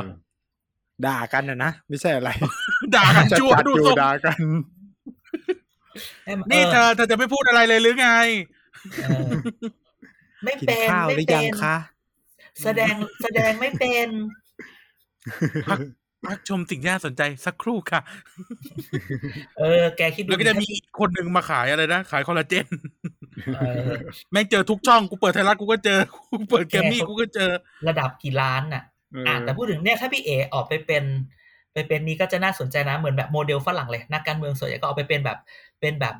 ด่ากันนะนะไม่ใช่อะไร ด่ากันจะชั่วจัดดูอยู่ทรงด่ากันนี่เธเอออเธอจะไม่พูดอะไรเลยหรือไงเออ ไม่กินเป็นข้าวหไม่รือเป็ยังนคะแสดงแสดงไม่เป็นพักชมสิ่งที่น่าสนใจสักครู่ค่ะ เออ แกคิดดูแล้วก็จะมีอีกคนหนึ่งมาขายอะไรนะ ขายคอลลาเจนเออแม่งเจอทุกช่อง กูเปิดไทยรัฐกูก็เจอ กูเปิดแกรมมี่กูก็เจอ ระดับกี่ล้านน่ะเอออะแต่พูดถึงเนี่ยถ้าพี่เอออกไปเป็น ไปเป็นนี้ก็จะน่าสนใจนะ เหมือนแบบโมเดลฝรั่งเลย นักการเมืองส่วนใหญ่ก็เอาไปเป็นแบบ เป็นแบบ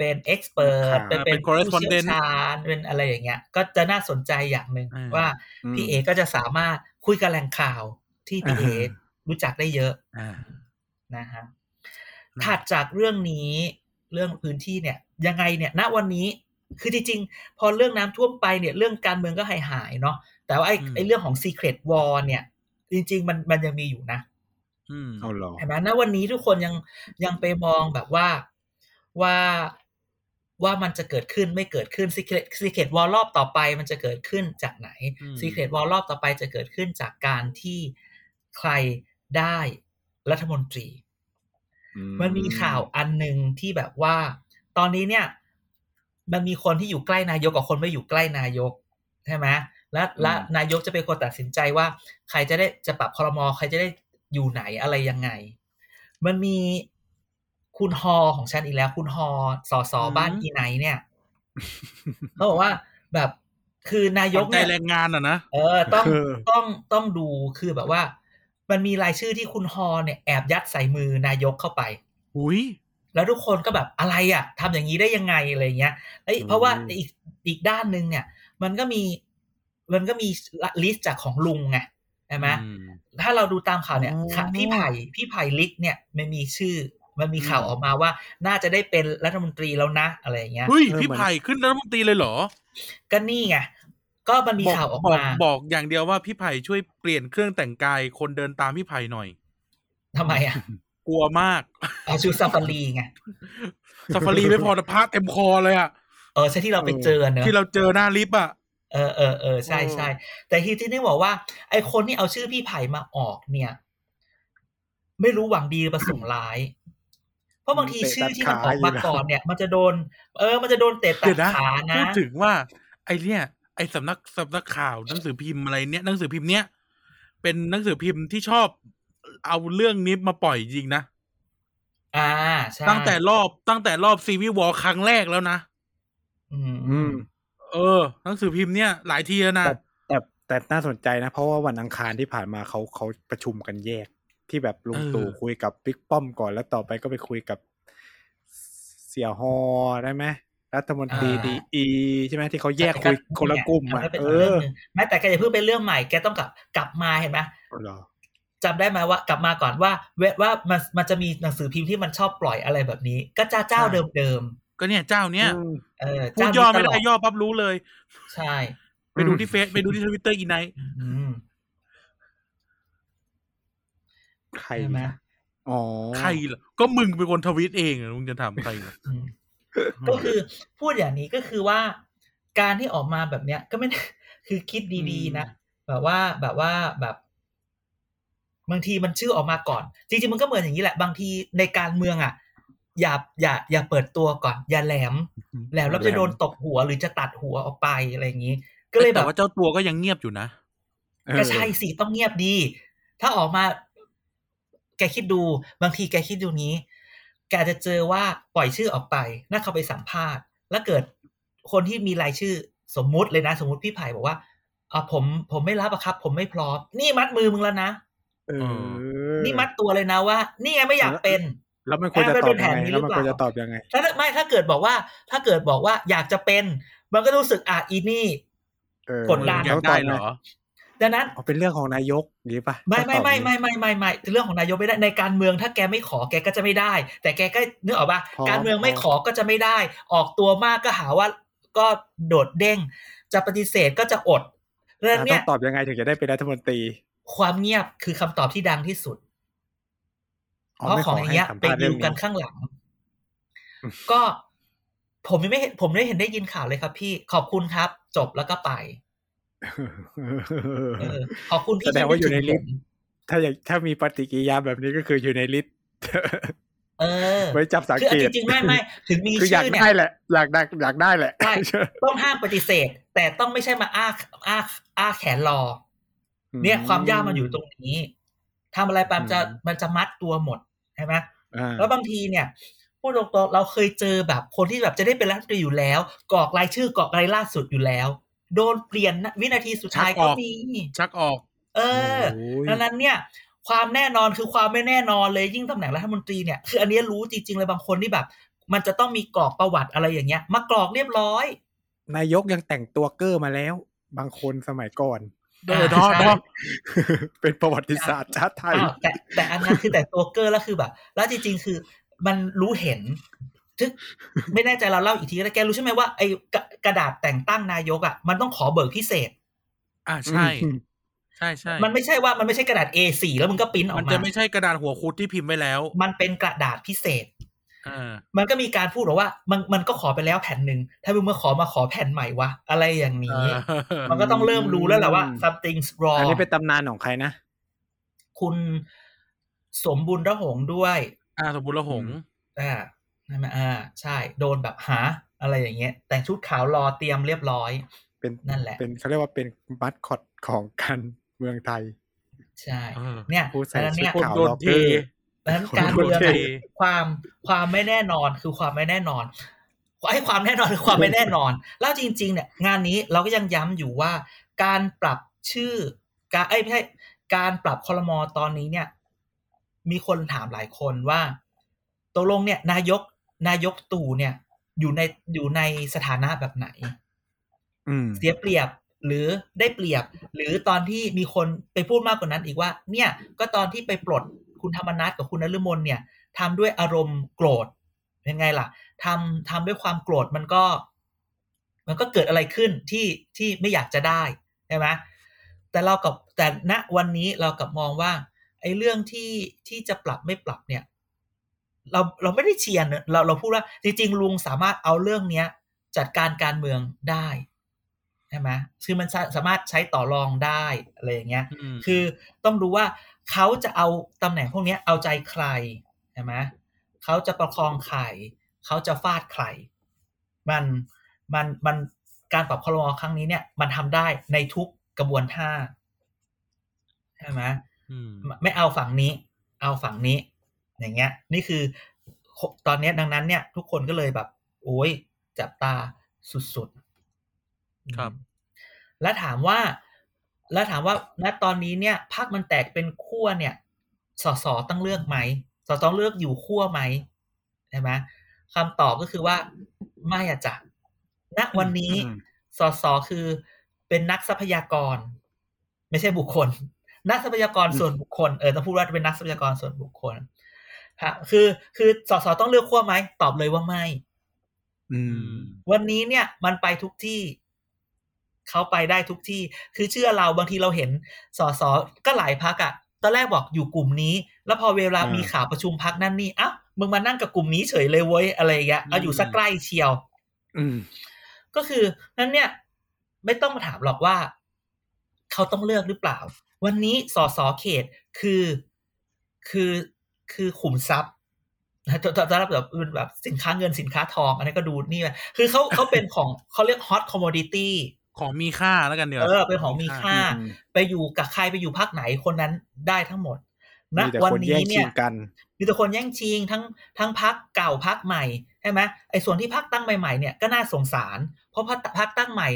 เป็นเอ็กซ์เพรสไปเป็นเป็นผู้เชี่ยว correspondent ชาญเป็นอะไรอย่างเงี้ย ก็จะน่าสนใจอย่างหนึ่งอ่าว่าพี่เอก็จะสามารถคุยกับแหล่งข่าวที่พี่เอรู้จักได้เยอะอ่านะฮะอืมถัดจากเรื่องนี้เรื่องพื้นที่เนี่ย ยังไงเนี่ย ณวันนี้คือจริงๆ พอเรื่องน้ำท่วมไปเนี่ย เรื่องการเมืองก็หายหายๆเนาะแต่ว่าไอ้อืมไอ้เรื่องของ Secret War เนี่ย จริง ๆ มันมันยังมีอยู่นะอืมเอาเหรอเห็นไหมณวันนี้ทุกคนยังยังไปมองแบบว่าว่า ว่ามันจะเกิดขึ้นไม่เกิดขึ้น Secret Secret War รอบต่อไปมันจะเกิดขึ้นจากไหนอืม Secret War รอบต่อไปจะเกิดขึ้นจากการที่ใครได้รัฐมนตรี มันมีข่าวอันหนึ่งที่แบบว่า ตอนนี้เนี่ย มันมีคนที่อยู่ใกล้นายกกับคนไม่อยู่ใกล้นายกใช่ไหมและและนายกจะเป็นคนตัดสินใจว่า ใครจะได้จะปรับคอรมอใครจะได้อยู่ไหนอะไรยังไง มันมี คุณฮอของฉันอีกแล้ว คุณฮอสอสออืมบ้านอีไนท์เนี่ยเขาบอกว่าแบบคือนายกใจเนี่ยแรงงานอะนะเออต้องเออต้องต้องดูคือแบบว่า มันมีรายชื่อที่คุณฮอเนี่ยแอบยัดใส่มือนายกเข้าไปหุยแล้วทุกคนก็แบบอะไรอะทำอย่างนี้ได้ยังไงอะไรเงี้ยเอ้ยอืมเพราะว่าอีกอีกด้านหนึ่งเนี่ย มันก็มีมันก็มี list จากของลุงไงใช่ไหมอืมถ้าเราดูตามข่าวเนี่ยอ๋อค่ะพี่ไผ่พี่ไผ่ลิกเนี่ยมันมีชื่อ มันมีข่าวออกมาว่าน่าจะได้เป็นรัฐมนตรีแล้วนะ อะไรอย่างเงี้ยเฮ้ยเออพี่เหมือนไผ่ขึ้นรัฐมนตรีเลยเหรอ ก็นี่ไงก็มันมีบอกข่าวออกบอกมาบอกอย่างเดียวว่าพี่ไผ่ช่วยเปลี่ยนเครื่องแต่งกายคนเดินตามพี่ไผ่หน่อยทำไมอะ กลัวมากเอาชุดซาฟารีไงซาฟารีไม่พอแต่พระเต็มคอเลยอะเออใช่ที่เราไปเจอเนอะที่เราเจอหน้าลิฟต์อะเออเออเออใช่ใช่แต่ที่ที่นี่บอกว่า ไอคนที่เอาชื่อพี่ไผ่มาออกเนี่ย ไม่รู้หวังดีหรือประสงค์ร้ายเพ ราะบางทีเตะชื่อตัดที่มันออกขาอยู่มานะก่อนเนี่ย มันจะโดน เออ มันจะโดนเตะตัเดี๋ดยวนะขานะพูดถึงว่า ไอเนี่ย ไอสำนักสำนักข่าวหนังสือพิมพ์อะไรเนี่ยหนังสือพิมพ์เนี้ยเป็นหนังสือพิมพ์ที่ชอบเอาเรื่องนี้มาปล่อยจริงนะอ่าใช่ตั้งแต่รอบตั้งแต่รอบซีวีวอลครั้งแรกแล้วนะอืมอืมเออ หนังสือพิมพ์เนี่ยหลายทีแล้วนะแต่แต่แต่น่าสนใจนะ เพราะว่าวันอังคารที่ผ่านมาเขาเขาประชุมกันแยก ที่แบบลุงตู่คุยกับบิ๊กป้อมก่อนแล้วต่อไปก็ไปคุยกับเสี่ยฮอได้ไหมรัฐมนตรีดีอีใช่ไหมที่เขาแยกคุยคนละกลุ่มอะอะเป็นเอเรื่องอหนึงแม้แต่แกจะเพิ่งเป็นเรื่องใหม่แกต้องกลับกลับมาเห็นไหมเหรอจำได้ไหมว่ากลับมาก่อนว่าเวว่ามันมันจะมีหนังสือพิมพ์ที่มันชอบปล่อยอะไรแบบนี้ ก็เจ้าเจ้าเดิมเดิมก็เนี่ยเจ้าเนี้ยอืมๆเออพูดเจ้าย่อนี้ไม่ตลได้อดย่อปั๊บรู้เลย ใช่ ไปดูที่เฟซไปดูที่ทวิตเตอร์อีไนท์ อืม ใครใช่ไหมอ๋อใครล่ะก็มึงเป็นคนทวิตเองอะมึงจะถามใครล่ะอืมก็คือพูดอย่างนี้ก็คือว่า การที่ออกมาแบบเนี้ย ก็ไม่ได้คือคิดดีๆนะแบบว่าแบบว่าแบบบางทีมันชื่อออกมาก่อน จริงๆมันก็เหมือนอย่างนี้แหละ บางทีในการเมืองอะ อย่าอย่า อย่าเปิดตัวก่อน อย่าแหลมแหลมแล้วจะโดนตกหัวหรือจะตัดหัวออกไปอะไรอย่างนี้ ก็เลยแบแต่บว่าเจ้าตัวก็ยังเงียบอยู่นะเออก็ใช่สิต้องเงียบดี ถ้าออกมา แกคิดดูบางทีแกคิดดูนี้ แกจะเจอว่าปล่อยชื่อออกไปน่าเขาไปสัมภาษณ์ แล้วเกิดคนที่มีรายชื่อสมมุติเลยนะ สมมุติพี่ไผ่บอกว่าอ่าผมผมไม่รับอะครับ ผมไม่พร้อม นี่มัดมือมึงแล้วนะเออนี่มัดตัวเลยนะว่า นี่ไงไม่อยากเป็นแล้วมันควรจะเออมันตเป็อบนแผยังนไงนี้แล้วมันหรือเปล่าควรจะตอบยังไงถ้าไม่ถ้าเกิดบอกว่า ถ้าเกิดบอกว่าอยากจะเป็น มันก็รู้สึกอะอีนี่เออกดดันอยากได้เหรอ ดังนั้นเอาเป็นเรื่องของนายกอย่างนี้ปะไม่ไม่ต้องตอบไม่อย่างไม่นี้ไม่ไม่ไม่เรื่องของนายกไม่ได้ในการเมืองถ้าแกไม่ขอแกก็จะไม่ได้ แต่แกก็นึกออกป่ะพอการเมืองไม่พอขอก็จะไม่ได้ ออกตัวมากก็หาว่าก็โดดเด้ง จะปฏิเสธก็จะอดเรื่องอะต้เนี้อยงตอบยังไงถึงจะได้เป็นรัฐมนตรี ความเงียบคือคำตอบที่ดังที่สุดอ๋อเพราะไม่ของขออย่างเงี้ยให้สัมไปภาษณ์ดิวเรื่องนี้กันข้างหลัง ก็ผมยังไม่เห็นผมไม่เห็นได้ยินข่าวเลยครับ พี่ขอบคุณครับ จบแล้วก็ไปเออ ขอบคุณที่แสดงว่าอยู่ในคิลิดสถึต์งผมถ้าอย่างถ้ามีปฏิกิริยาแบบนี้ก็คืออยู่ในลิสต์เออไว้จับสังคือเกจตริงๆไม่ไม่ถึงมีคืออยากชื่อเนี่ยได้แหละอยากได้อยากได้แหละใช่ต้องห้ามปฏิเสธ แต่ต้องไม่ใช่มาอ้าอ้าอ้าแขนรอ เนี่ยความยากมันอยู่ตรงนี้ทำอะไรไปมันจะมันจะมัดตัวหมดใช่ไหมอ่าแล้วบางทีเนี่ยพูดตรงๆเราเคยเจอแบบคนที่แบบจะได้เป็นรัฐมนตรีอยู่แล้วกรอกรายชื่อกรอกรายล่าสุดอยู่แล้ว โดนเปลี่ยนนะวินาทีสุดท้ายก็มีชักออก เออโอ้ยดังนั้นเนี่ย ความแน่นอนคือความไม่แน่นอนเลยยิ่งตำแหน่งรัฐมนตรีเนี่ยคืออันเนี้ยรู้จริงๆเลยบางคนที่แบบ มันจะต้องมีกรอกประวัติอะไรอย่างเงี้ย มากรอกเรียบร้อย นายกยังแต่งตัวเก้อมาแล้ว บางคนสมัยก่อนเดอดอดอเป็นประวัติศาสตร์ชาติไทยอ้าวแต่แต่อันนั้นคือแต่งตัวเก้อแล้วคือแบบ แล้วจริงๆคือมันรู้เห็น ทึกไม่แน่ใจเราเล่าอีกทีแล้วแกรู้ใช่ไหมว่าไอ้กระกระดาษแต่งตั้งนายกอะมันต้องขอเบิกพิเศษ อ่าใช่ ใช่ใช่มันไม่ใช่ว่ามันไม่ใช่กระดาษ A4 แล้วมึงก็ปริ้นออมันกมาจะไม่ใช่กระดาษหัวครุฑที่พิมพ์ไว้แล้ว มันเป็นกระดาษพิเศษอ่ามันก็มีการพูดบอกว่ามันมันก็ขอไปแล้วแผ่นหนึ่งถ้ามึงมาขอมาขอแผ่นใหม่วะอะไรอย่างนี้ มันก็ต้องเริ่มรู้แล้วแหละว่า something's อัน wrong นี้เป็นตำนานของใครนะ คุณสมบุญระหงษ์ ด้วย อ่าสมบูรณ์ละหงส์อ่า ใช่ไหมอ่า ใช่ โดนแบบหาอะไรอย่างเงี้ย แต่งชุดขาวรอเตรียมเรียบร้อย เป็นนั่นแหละ เป็นเขาเรียกว่าเป็นมัดคอตของการเมืองไทย ใช่เออเนี่ยผู้ใส่ดังนั้นชุดเนี่ยคนขาวโดนล็อกเทเก้อดังนั้นคนการเมืองโดนเทอะความความไม่แน่นอนคือความไม่แน่นอนไอ้ความแน่นอนคือความไม่แน่นอน แล้วจริง ๆ เนี่ย งานนี้เราก็ยังย้ำอยู่ว่า การปรับชื่อ การเอ้ยไม่ใช่การปรับคอรมอตอนนี้เนี่ย มีคนถามหลายคนว่าตกลงเนี่ย นายก นายกตู่เนี่ย อยู่ในอยู่ในสถานะแบบไหนอืมเสียเปรียบหรือได้เปรียบ หรือตอนที่มีคนไปพูดมากกว่านั้นอีกว่า เนี่ย ก็ตอนที่ไปปลดคุณธรรมนัฐกับคุณนฤมลเนี่ยทำด้วยอารมณ์โกรธยังไงล่ะทำทำด้วยความโกรธมันก็ มันก็เกิดอะไรขึ้นที่ที่ไม่อยากจะได้ใช่ไหมแต่เรากับแต่ณวันนี้เรากลับมองว่า ไอ้เรื่องที่ที่จะปรับไม่ปรับเนี่ย เราเราไม่ได้เชียร์นะเราเราพูดว่าจริงๆลุงสามารถเอาเรื่องเนี้ย จัดการการเมืองได้ใช่ไหมคือมันสามารถใช้ต่อรองได้อะไรอย่างเงี้ยอืมคือต้องดูว่าเขาจะเอาตำแหน่งพวกเนี้ยเอาใจใครใช่ไหมเขาจะประคองใครเขาจะฟาดใคร มันมันมันการปรับคลอครั้งนี้เนี่ย มันทำได้ในทุกกระบวนท่าใช่ไหมอืมไม่เอาฝั่งนี้ เอาฝั่งนี้ อย่างเงี้ย นี่คือตอนเนี้ยดังนั้นเนี่ย ทุกคนก็เลยแบบ โอ้ยจับตาสุดๆ ครับ แล้วถามว่า แล้วถามว่าณตอนนี้เนี่ยพรรคมันแตกเป็นขั้วเนี่ย สสต้องเลือกไหมสสต้องเลือกอยู่ขั้วไหมใช่ไหมคำตอบก็คือว่าไม่อะจ้ะณวันนี้อืมสสคือเป็นนักทรัพยากร ไม่ใช่บุคคล นักทรัพยากรส่วนบุคคลเออต้องพูดว่าเป็นนักทรัพยากรส่วนบุคคล ฮะคือ คือสสต้องเลือกขั้วไหมตอบเลยว่าไม่อืมวันนี้เนี่ย มันไปทุกที่เขาไปได้ทุกที่ คือเชื่อเราบางทีเราเห็นสสก็หลายพักอะตอนแรกบอกอยู่กลุ่มนี้ แล้วพอเวลาอ่ามีมีข่าวประชุมพักนั่นนี่อ้าวมึงมานั่งกับกลุ่มนี้เฉยเลยเว้ยอะไรอย่างเงี้ยเอาอยู่สักใกล้เชียว อืม ก็คือนั้นเนี่ย ไม่ต้องมาถามหรอกว่าเขาต้องเลือกหรือเปล่า วันนี้สสเขตคือคือ คือขุมทรัพย์นะจะจะจะแบบเป็นแบบสินค้าเงินสินค้าทอง อันนี้ก็ดูนี่ไปคือเขาเขาเป็นของเขาเรียก hot commodity ของมีค่าแล้วกันเดี๋ยวเออเป็นของมีค่าอืมไปอยู่กับใครไปอยู่พักไหนคนนั้นได้ทั้งหมดณมีแต่วันคนแย่นี้งเนี่ชิยงกันมีแต่คนแย่งชิงทั้งทั้งพักเก่าพักใหม่ใช่ไหมไอ้ส่วนที่พักตั้งใหม่ๆเนี่ยก็น่าสงสาร เพราะพักพักตั้งใหม่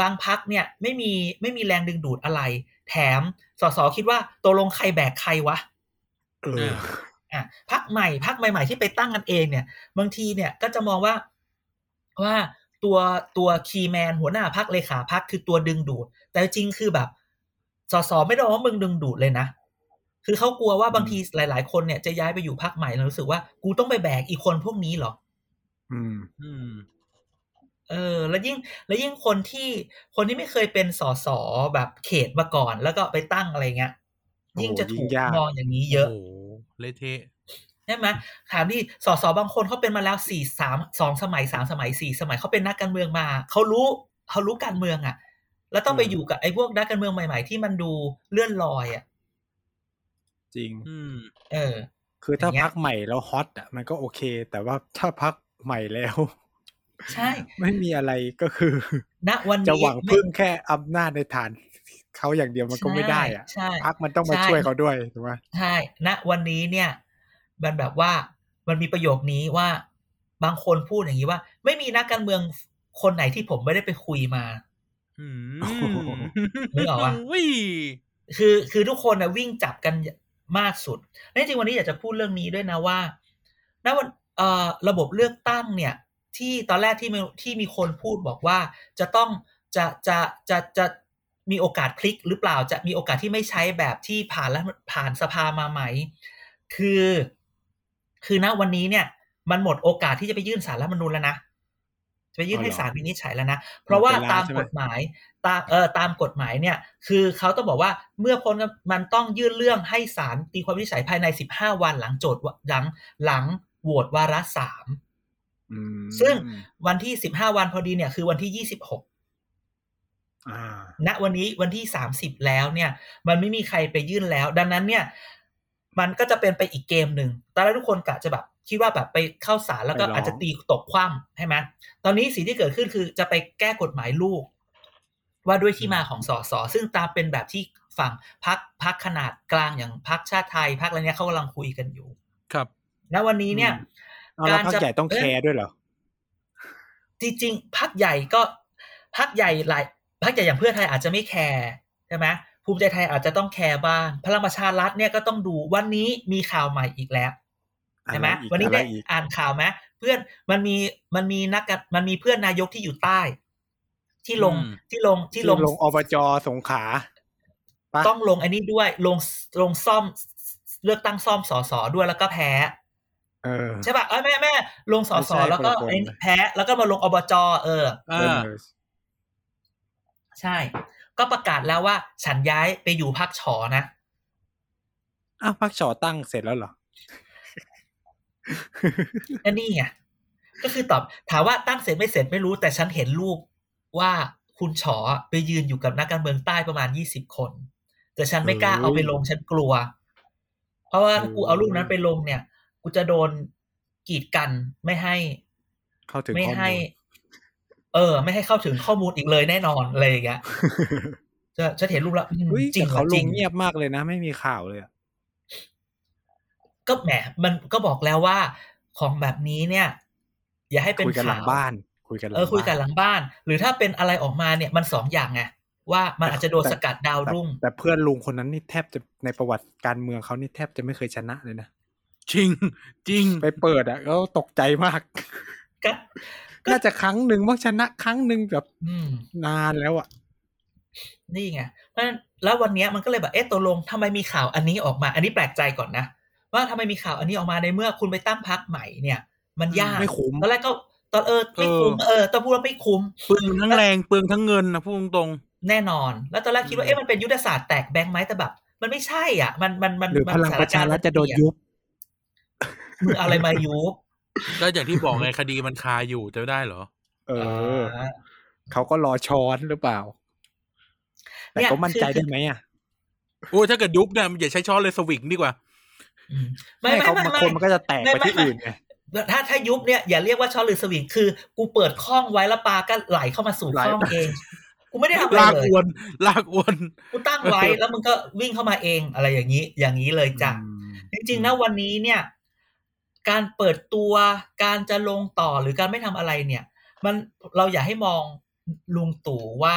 บางพักเนี่ยไม่มีไม่มีแรงดึงดูดอะไร แถมสสคิดว่าตกลงใครแบกใครวะ เอออะพักใหม่พักใหม่ๆที่ไปตั้งกันเองเนี่ย บางทีเนี่ยก็จะมองว่าว่าตัวตัวคีย์แมนหัวหน้าพักเลขาพักคือตัวดึงดูด แต่จริงคือแบบสสไม่ได้บอกว่ามึงดึงดูดเลยนะคือเขากลัวว่าบางทีหลาย ๆ คนเนี่ยจะย้ายไปอยู่พักใหม่แล้วรู้สึกว่ากูต้องไปแบกอีกคนพวกนี้เหรอ อืม อืม เออ แล้วยิ่ง แล้วยิ่งคนที่คนที่ไม่เคยเป็นสสแบบเขตมาก่อน แล้วก็ไปตั้งอะไรเงี้ยโอ้ยิ่งจะถูกยิ่งยากมองอย่างนี้เยอะโอ้โห เละเทะใช่ไหมถามที่สสบางคนเขาเป็นมาแล้วสี่สามสองสมัยสามสมัยสี่สมัยเขาเป็นนักการเมืองมาเขารู้เขารู้การเมืองอะ แล้วต้องไปอืมอยู่กับไอ้พวกนักการเมืองใหม่ ๆ ที่มันดูเลื่อนลอยอะ จริง อืม เออ คือถ้าอย่างเงี้ยพักใหม่แล้วฮอตอะมันก็โอเค แต่ว่าถ้าพักใหม่แล้ว ใช่ ไม่มีอะไรก็คือ ณวันจะนี้หวังพึ่งแค่อำนาจในฐาน เขาอย่างเดียวมันก็ไม่ได้อะใช่พักมันต้องมาใช่ช่วยเขาด้วยถูกไหมใช่ณวันนี้เนี่ย มันแบบว่ามันมีประโยคนี้ว่าบางคนพูดอย่างนี้ว่า ไม่มีนักการเมืองคนไหนที่ผมไม่ได้ไปคุยมาอืมนึกออกปะอุ้ยคือคือทุกคนนะวิ่งจับกันมากสุดและจริงๆวันนี้อยากจะพูดเรื่องนี้ด้วยนะว่าณวันเอ่อระบบเลือกตั้งเนี่ย ที่ตอนแรกที่มีที่มีคนพูดบอกว่าจะต้องจะจะจะจะ มีโอกาสพลิกหรือเปล่าจะมีโอกาสที่ไม่ใช้แบบที่ผ่านแล้วผ่านสภามาไหม คือ คือณวันนี้เนี่ย มันหมดโอกาสที่จะไปยื่นสารรัฐธรรมนูญแล้วนะจะไปยื่นให้ศาลวินิจฉัยแล้วนะ เพราะว่าตามกฎหมายตามเออตามกฎหมายเนี่ย คือเขาต้องบอกว่าเมื่อพ้นมันต้องยื่นเรื่องให้ศาลตีความวินิจฉัยภายใน15วันหลังโจทย์วหลังหลังโหวตวาระสามอืมซึ่งวันที่15วันพอดีเนี่ย คือวันที่26อ่า ณวันนี้วันที่30แล้วเนี่ย มันไม่มีใครไปยื่นแล้ว ดังนั้นเนี่ย มันก็จะเป็นไปอีกเกมหนึ่งตอนแรกทุกคนกะจะแบบคิดว่าแบบไปเข้าศาลแล้วก็ไปร้องอาจจะตีตกคว่ำใช่ไหมตอนนี้สิ่งที่เกิดขึ้นคือจะไปแก้กฎหมายลูก ว่าด้วยที่มาของสสซึ่งตามเป็นแบบที่ฝั่งพักพักขนาดกลางอย่างพักชาติไทยพักอะไรเนี้ยเขากำลังคุยกันอยู่ ครับณวันนี้เนี่ยเอาแล้วพักใหญ่ต้องแคร์ด้วยเหรอจริงๆพักใหญ่ก็พักใหญ่หลาย พักใหญ่อย่างเพื่อไทยอาจจะไม่แคร์ใช่ไหมภูมิใจไทยอาจจะต้องแคร์บ้าง พลังประชารัฐเนี่ยก็ต้องดูวันนี้มีข่าวใหม่อีกแล้วใช่ไหมอะไรอีกวันนี้อะไรได้อีกอ่านข่าวไหมเพื่อนมันมีมันมีนักการมันมีเพื่อนนายกที่อยู่ใต้ ที่ลงอืมที่ลงที่ที่ลลงงอบจสงขลาปะต้องลงอันนี้ด้วยลงลงซ่อมเลือกตั้งซ่อมสสด้วยแล้วก็แพ้เออใช่ป่ะเอ้ยแม่แม่ลงสอสอไม่ใช่แล้วก็คนละคนไอ้นะแพ้แล้วก็มาลงอบจเอออ่าเออ ใช่ ก็ประกาศแล้วว่า ฉันย้ายไปอยู่พักฉอนะอ้าวพักชอตั้งเสร็จแล้วเหรอก็นี่ไงก็คือตอบถามว่าตั้งเสร็จไม่เสร็จไม่รู้ แต่ฉันเห็นรูปว่าคุณฉอไปยืนอยู่กับนักการเมืองใต้ประมาณยี่สิบคน แต่ฉันไม่กล้าเฮ้ยเอาไปลงฉันกลัว เพราะว่าถ้ากูเฮ้ยเอารูปนั้นไปลงเนี่ย กูจะโดนกีดกันไม่ให้ เข้าถึงไม่ข้อมูลให้ เออ ไม่ให้เข้าถึงข้อมูลอีกเลยแน่นอนอะไรอย่างเงี้ยจะจะเห็นรูปแล้วอืมอุ้ยจริแต่งเหรเขาอลจริงงเงียบมากเลยนะ ไม่มีข่าวเลยอะก็แหมมันก็บอกแล้วว่า ของแบบนี้เนี่ย อย่าให้เป็นคุยกันหลัข่างวบ้าน คุยกันหลังเออคุยกันหบ้านลังบ้าน หรือถ้าเป็นอะไรออกมาเนี่ยมันสองอย่างไงว่ามันอาจจะโดนแต่สกัดดาวแต่รุ่ง แต่เพื่อนลุงคนนั้นนี่แทบจะในประวัติการเมืองเขานี่แทบจะไม่เคยชนะเลยนะจริงจริงไปเปิดอะก็ตกใจมากก็ก็ น่าจะครั้งหนึ่งว่าชนะครั้งหนึ่งแบบอืมนานแล้วอะ นี่ไงเพราะฉะนั้นแล้ววันเนี้ยมันก็เลยแบบเอ๊ะตกลงทำไมมีข่าวอันนี้ออกมา อันนี้แปลกใจก่อนนะว่าทำไมมีข่าวอันนี้ออกมาในเมื่อคุณไปตั้งพักใหม่เนี่ย มันยากไม่คุ้มตอนแรกก็ตอนเออไม่คุ้มเออตอนพูดว่าไม่คุ้มเปลืองทั้งแรงเปลืองทั้งเงินนะพูดตรงแน่นอน แล้วตอนแรกคิดว่าเอ๊ะมันเป็นยุทธศาสตร์แตกแบงค์ไหมแต่แบบ มันไม่ใช่อะ มันมันมันหรือมัพลังประชารัฐจะโดนสถกยุบมึงเอาอะไรมายุบๆ ก็อย่างที่บอกไงคดีมันคาอยู่จะได้เหรอ เออเขาก็รอช้อนหรือเปล่า แต่เนี่ยก็มั่นใจคือได้ไหมอะโอ้ยถ้าเกิดยุบเนี่ยอย่าใช้ช้อนเลยสวิงดีกว่าอืมไม่ไม่ไม่เขาไม่บางไม่คนมันก็จะแตกไม่ไปไม่ที่อื่นไงถ้าถ้ายุบเนี่ยอย่าเรียกว่าช้อนหรือสวิงคือ กูเปิดข้องไว้แล้วปลาก็ไหลเข้ามาสู่ไหลข้องเองกูไม่ได้ทำอะไรลากเลอยวนลากอวนกูตั้งไว้แล้วมึงก็วิ่งเข้ามาเองอะไรอย่างนี้ อย่างนี้เลยจ้ะอืมจริงๆนะวันนี้เนี่ย การเปิดตัวการจะลงต่อหรือการไม่ทำอะไรเนี่ย มันเราอย่าให้มองลุงตู่ว่า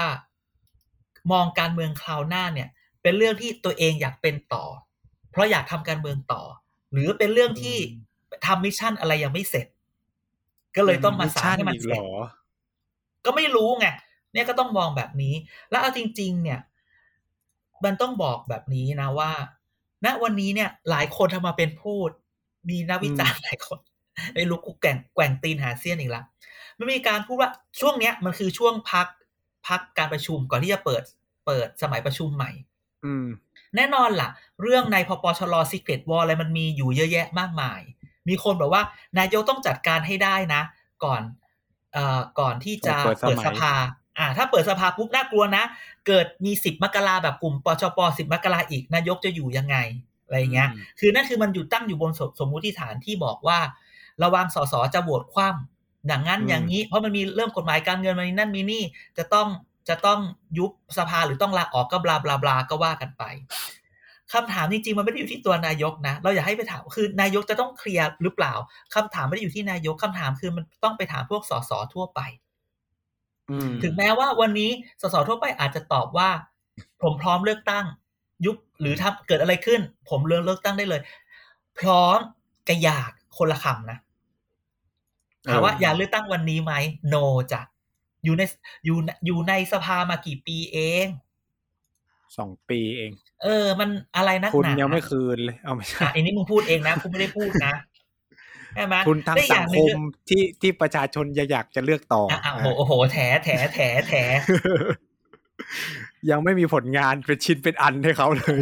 มองการเมืองคราวหน้าเนี่ย เป็นเรื่องที่ตัวเองอยากเป็นต่อ เพราะอยากทำการเมืองต่อ หรือเป็นเรื่องที่ทำ mission อะไรยังไม่เสร็จ ก็เลยต้องมาสานให้มันเสร็จอีกเหรอก็ไม่รู้ไงเนี่ยก็ต้องมองแบบนี้ แล้วเอาจริง ๆ เนี่ย มันต้องบอกแบบนี้นะว่า ณวันนี้เนี่ย หลายคนทำมาเป็นพูด มีนักวิจารณ์หลายคนไอ้ลูกกูแกว่งแกว่งตีนหาเสี้ยนอีกละมันมีการพูดว่าช่วงเนี้ยมันคือช่วงพักพักการประชุมก่อนที่จะเปิด เปิดสมัยประชุมใหม่ อืม แน่นอนล่ะ เรื่องในพปชร Secret War อะไรมันมีอยู่เยอะแยะมากมาย มีคนบอกว่านายกต้องจัดการให้ได้นะ ก่อนเอ่อก่อนที่จะเปิดสมัยเปิดสภา อ่า ถ้าเปิดสภาปุ๊บน่ากลัวนะ เกิดมีสิบมกราแบบกลุ่มปชปสิบมกราอีกนายกจะอยู่ยังไง อะไรอย่างเงี้ยอืมคือนั่นคือมันอยู่ตั้งอยู่บนสสมมุติฐานที่บอกว่า ระวังสสจะโหวตคว่ำอย่างนั้นอืมอย่างนี้ เพราะมันมีเริ่มกฎหมายการเงินมันนั่นมีนี่จะต้องจะต้องยุบสภาหรือต้องลาออกก็บลาบลาบลาก็ว่ากันไปคำถามจริงๆมันไม่ได้อยู่ที่ตัวนายกนะ เราอยากให้ไปถามคือนายกจะต้องเคลียร์หรือเปล่าคำถามไม่ได้อยู่ที่นายกคำถามคือมันต้องไปถามพวกสสทั่วไปอืมถึงแม้ว่าวันนี้สสทั่วไปอาจจะตอบว่า ผมพร้อมเลือกตั้ง ยุบหรือทำเกิดอะไรขึ้น ผมเลือกเลือกตั้งได้เลย พร้อมกระอยากคนละคำนะถามว่าเอออยากเลือกตั้งวันนี้ไหม no จ้ะอยู่ในอยู่ในอยู่ในสภามากี่ปีเองสองปีเอง เออ มันอะไรนักคุณหนายังไม่คืนเลยเอาไม่ใช่อะอันนี้มึงพูดเองนะคุณไม่ได้พูดนะใช่ไหมคุณทางและอีกสัองย่าหคนึ่มที่ที่ประชาชนอยากจะเลือกต่ออะอะอะโอ้โหโอ้โหแถแถแถแถ ยังไม่มีผลงานเป็นชิ้นเป็นอันให้เขาเลย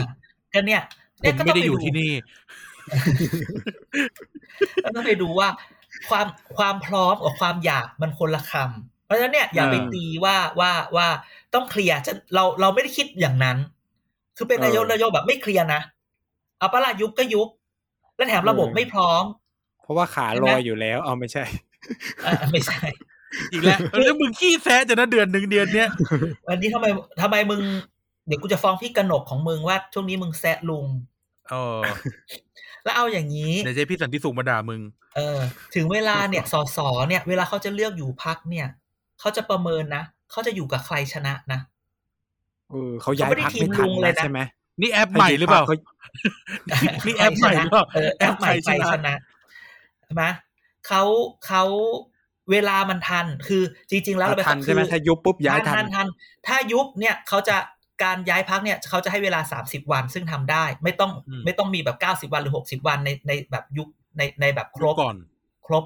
ก็เนี่ยผเนี่ยมก็ไม่ต้องได้ไปอยู่ดูที่นี่ก็ต้องไปดูว่า ความความพร้อมกับความอยากมันคนละคำเพราะฉะนั้นเนี่ยอย่าไปเออตีว่าว่าว่าต้องเคลียร์จะเราเราไม่ได้คิดอย่างนั้น คือเป็นนายกเออนายกแบบไม่เคลียร์นะเอาปะละยุบก็ยุบและแถมระบบเออไม่พร้อม เพราะว่าขาใช่ลไหมอยอยู่แล้ว เอาไม่ใช่อะไม่ใช่ อีกแล้วแล้วมึงขี้แซะจะนะเดือนหนึ่งเดือนเนี้ยวันนี้ทำไมทำไมมึง เดี๋ยวกูจะฟ้องพี่กนกของมึงว่าช่วงนี้มึงแซะลุงเออแล้วเอาอย่างนี้เดี๋ยวเจะพี่สันติสุขมาด่ามึง เออ ถึงเวลาเนี่ยสสเนี่ย เวลาเขาจะเลือกอยู่พักเนี่ยเขาจะประเมินนะเขาจะอยู่กับใครชนะนะเออเขาย้ายเขาไม่ได้พักทีไม่มทันลุงเลยนะนะใช่ไหมนี่แอปใหม่หรือเปล่าขนี่แอปใหม่หรือเปล่าเออแอปใหม่แอปใครไปชนะชนะใช่ไหมเขาเขา เวลามันทัน คือจริง ๆ แล้วเราไปทันใช่ไหมคือถ้ายุบปุ๊บย้ายทัทันนทันถ้ายุบเนี่ยเขาจะการย้ายพักเนี่ยเขาจะให้เวลาสามสิบวันซึ่งทำได้ ไม่ต้องอืมไม่ต้องมีแบบเก้าสิบวันหรือหกสิบวันในในแบบยุคในในแบบครบก่อนครบ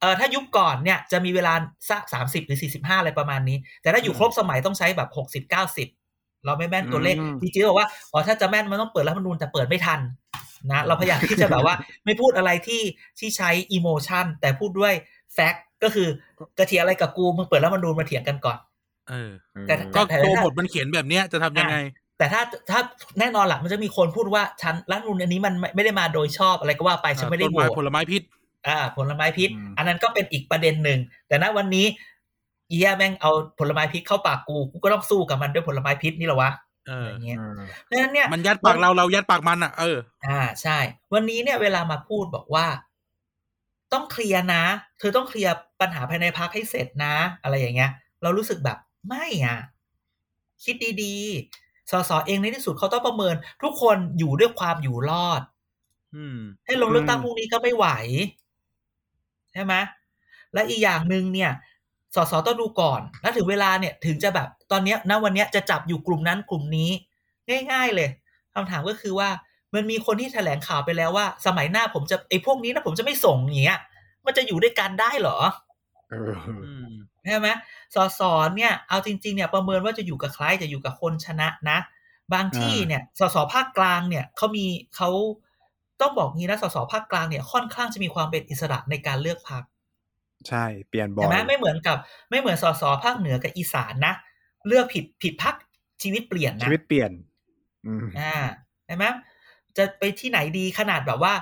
เออถ้ายุบก่อนเนี่ยจะมีเวลาสักสามสิบหรือสี่สิบห้าอะไรประมาณนี้ แต่ถ้าอยู่ครบสมัยต้องใช้แบบหกสิบเก้าสิบเราไม่แม่นตัวเลขอืมจริงๆบอกว่าอ๋อถ้าจะแม่นมันต้องเปิดรัฐธรรมนูญแต่เปิดไม่ทันนะเราพยายามที่จะแบบว่า ไม่พูดอะไรที่ที่ใช้อิโมชันแต่พูดด้วย แฟกต์ก็คือกระเถียงอะไรกับกูมึงเปิดรัฐธรรมนูญมาเถียงกันก่อน เออแต่อืมก็แต่ตัวถ้าบทมันเขียนแบบเนี้ยจะทำยังไง แต่ถ้าถ้าแน่นอนหลักมันจะมีคนพูดว่าฉันรัฐธรรมนูญอันนี้มันไม่ไม่ได้มาโดยชอบอะไรก็ว่าไปฉันไม่ได้ต้นโหวไม้ตผลไม้พิษอ่าผลไม้พิษอืมอันนั้นก็เป็นอีกประเด็นหนึ่ง แต่ณวันนี้เอียแม่งเอาผลไม้พิษเข้าปากกูกูก็ต้องสู้กับมันด้วยผลไม้พิษนี่เหรอวะเออะไรอเงี้ยอืมเพราะฉะนั้นเนี่ยมันยัดปากเราเรายัดปากมันอะเออ อ่าใช่ วันนี้เนี่ยเวลามาพูดบอกว่า ต้องเคลียร์นะ เธอต้องเคลียร์ปัญหาภายในพักให้เสร็จนะ อะไรอย่างเงี้ย เรารู้สึกแบบไม่อะ คิดดีๆ สสเองในที่สุดเขาต้องประเมิน ทุกคนอยู่ด้วยความอยู่รอดอืมให้ลงเลือกตั้งอืมพรุ่งนี้ก็ไม่ไหว ใช่ไหมและอีกอย่างหนึ่งเนี่ย สสต้องดูก่อน แล้วถึงเวลาเนี่ย ถึงจะแบบตอนเนี้ยณวันเนี้ยจะจับอยู่กลุ่มนั้นกลุ่มนี้ ง่าย ๆ เลยคำถามก็คือว่า มันมีคนที่แถลงข่าวไปแล้วว่า สมัยหน้าผมจะไอ้พวกนี้นะผมจะไม่ส่งอย่างเงี้ย มันจะอยู่ด้วยกันได้เหรอเอออืมใช่ไหมสสเนี่ยเอาจริงๆเนี่ยประเมินว่าจะอยู่กับใครจะอยู่กับคนชนะนะ บางที่เนี่ยสสภาคกลางเนี่ยเขามีเขาต้องบอกงี้นะสสภาคกลางเนี่ยค่อนข้างจะมีความเป็นอิสระในการเลือกพรรคใช่เปลี่ยนบ่อใช่ยไหมไม่เหมือนกับ ไม่เหมือนสสภาคเหนือกับอีสานนะเลือกผิดผิดพรรคชีวิตเปลี่ยนนะชีวิตเปลี่ยนอืมอ่าใช่ไหม จะไปที่ไหนดีขนาดแบบว่า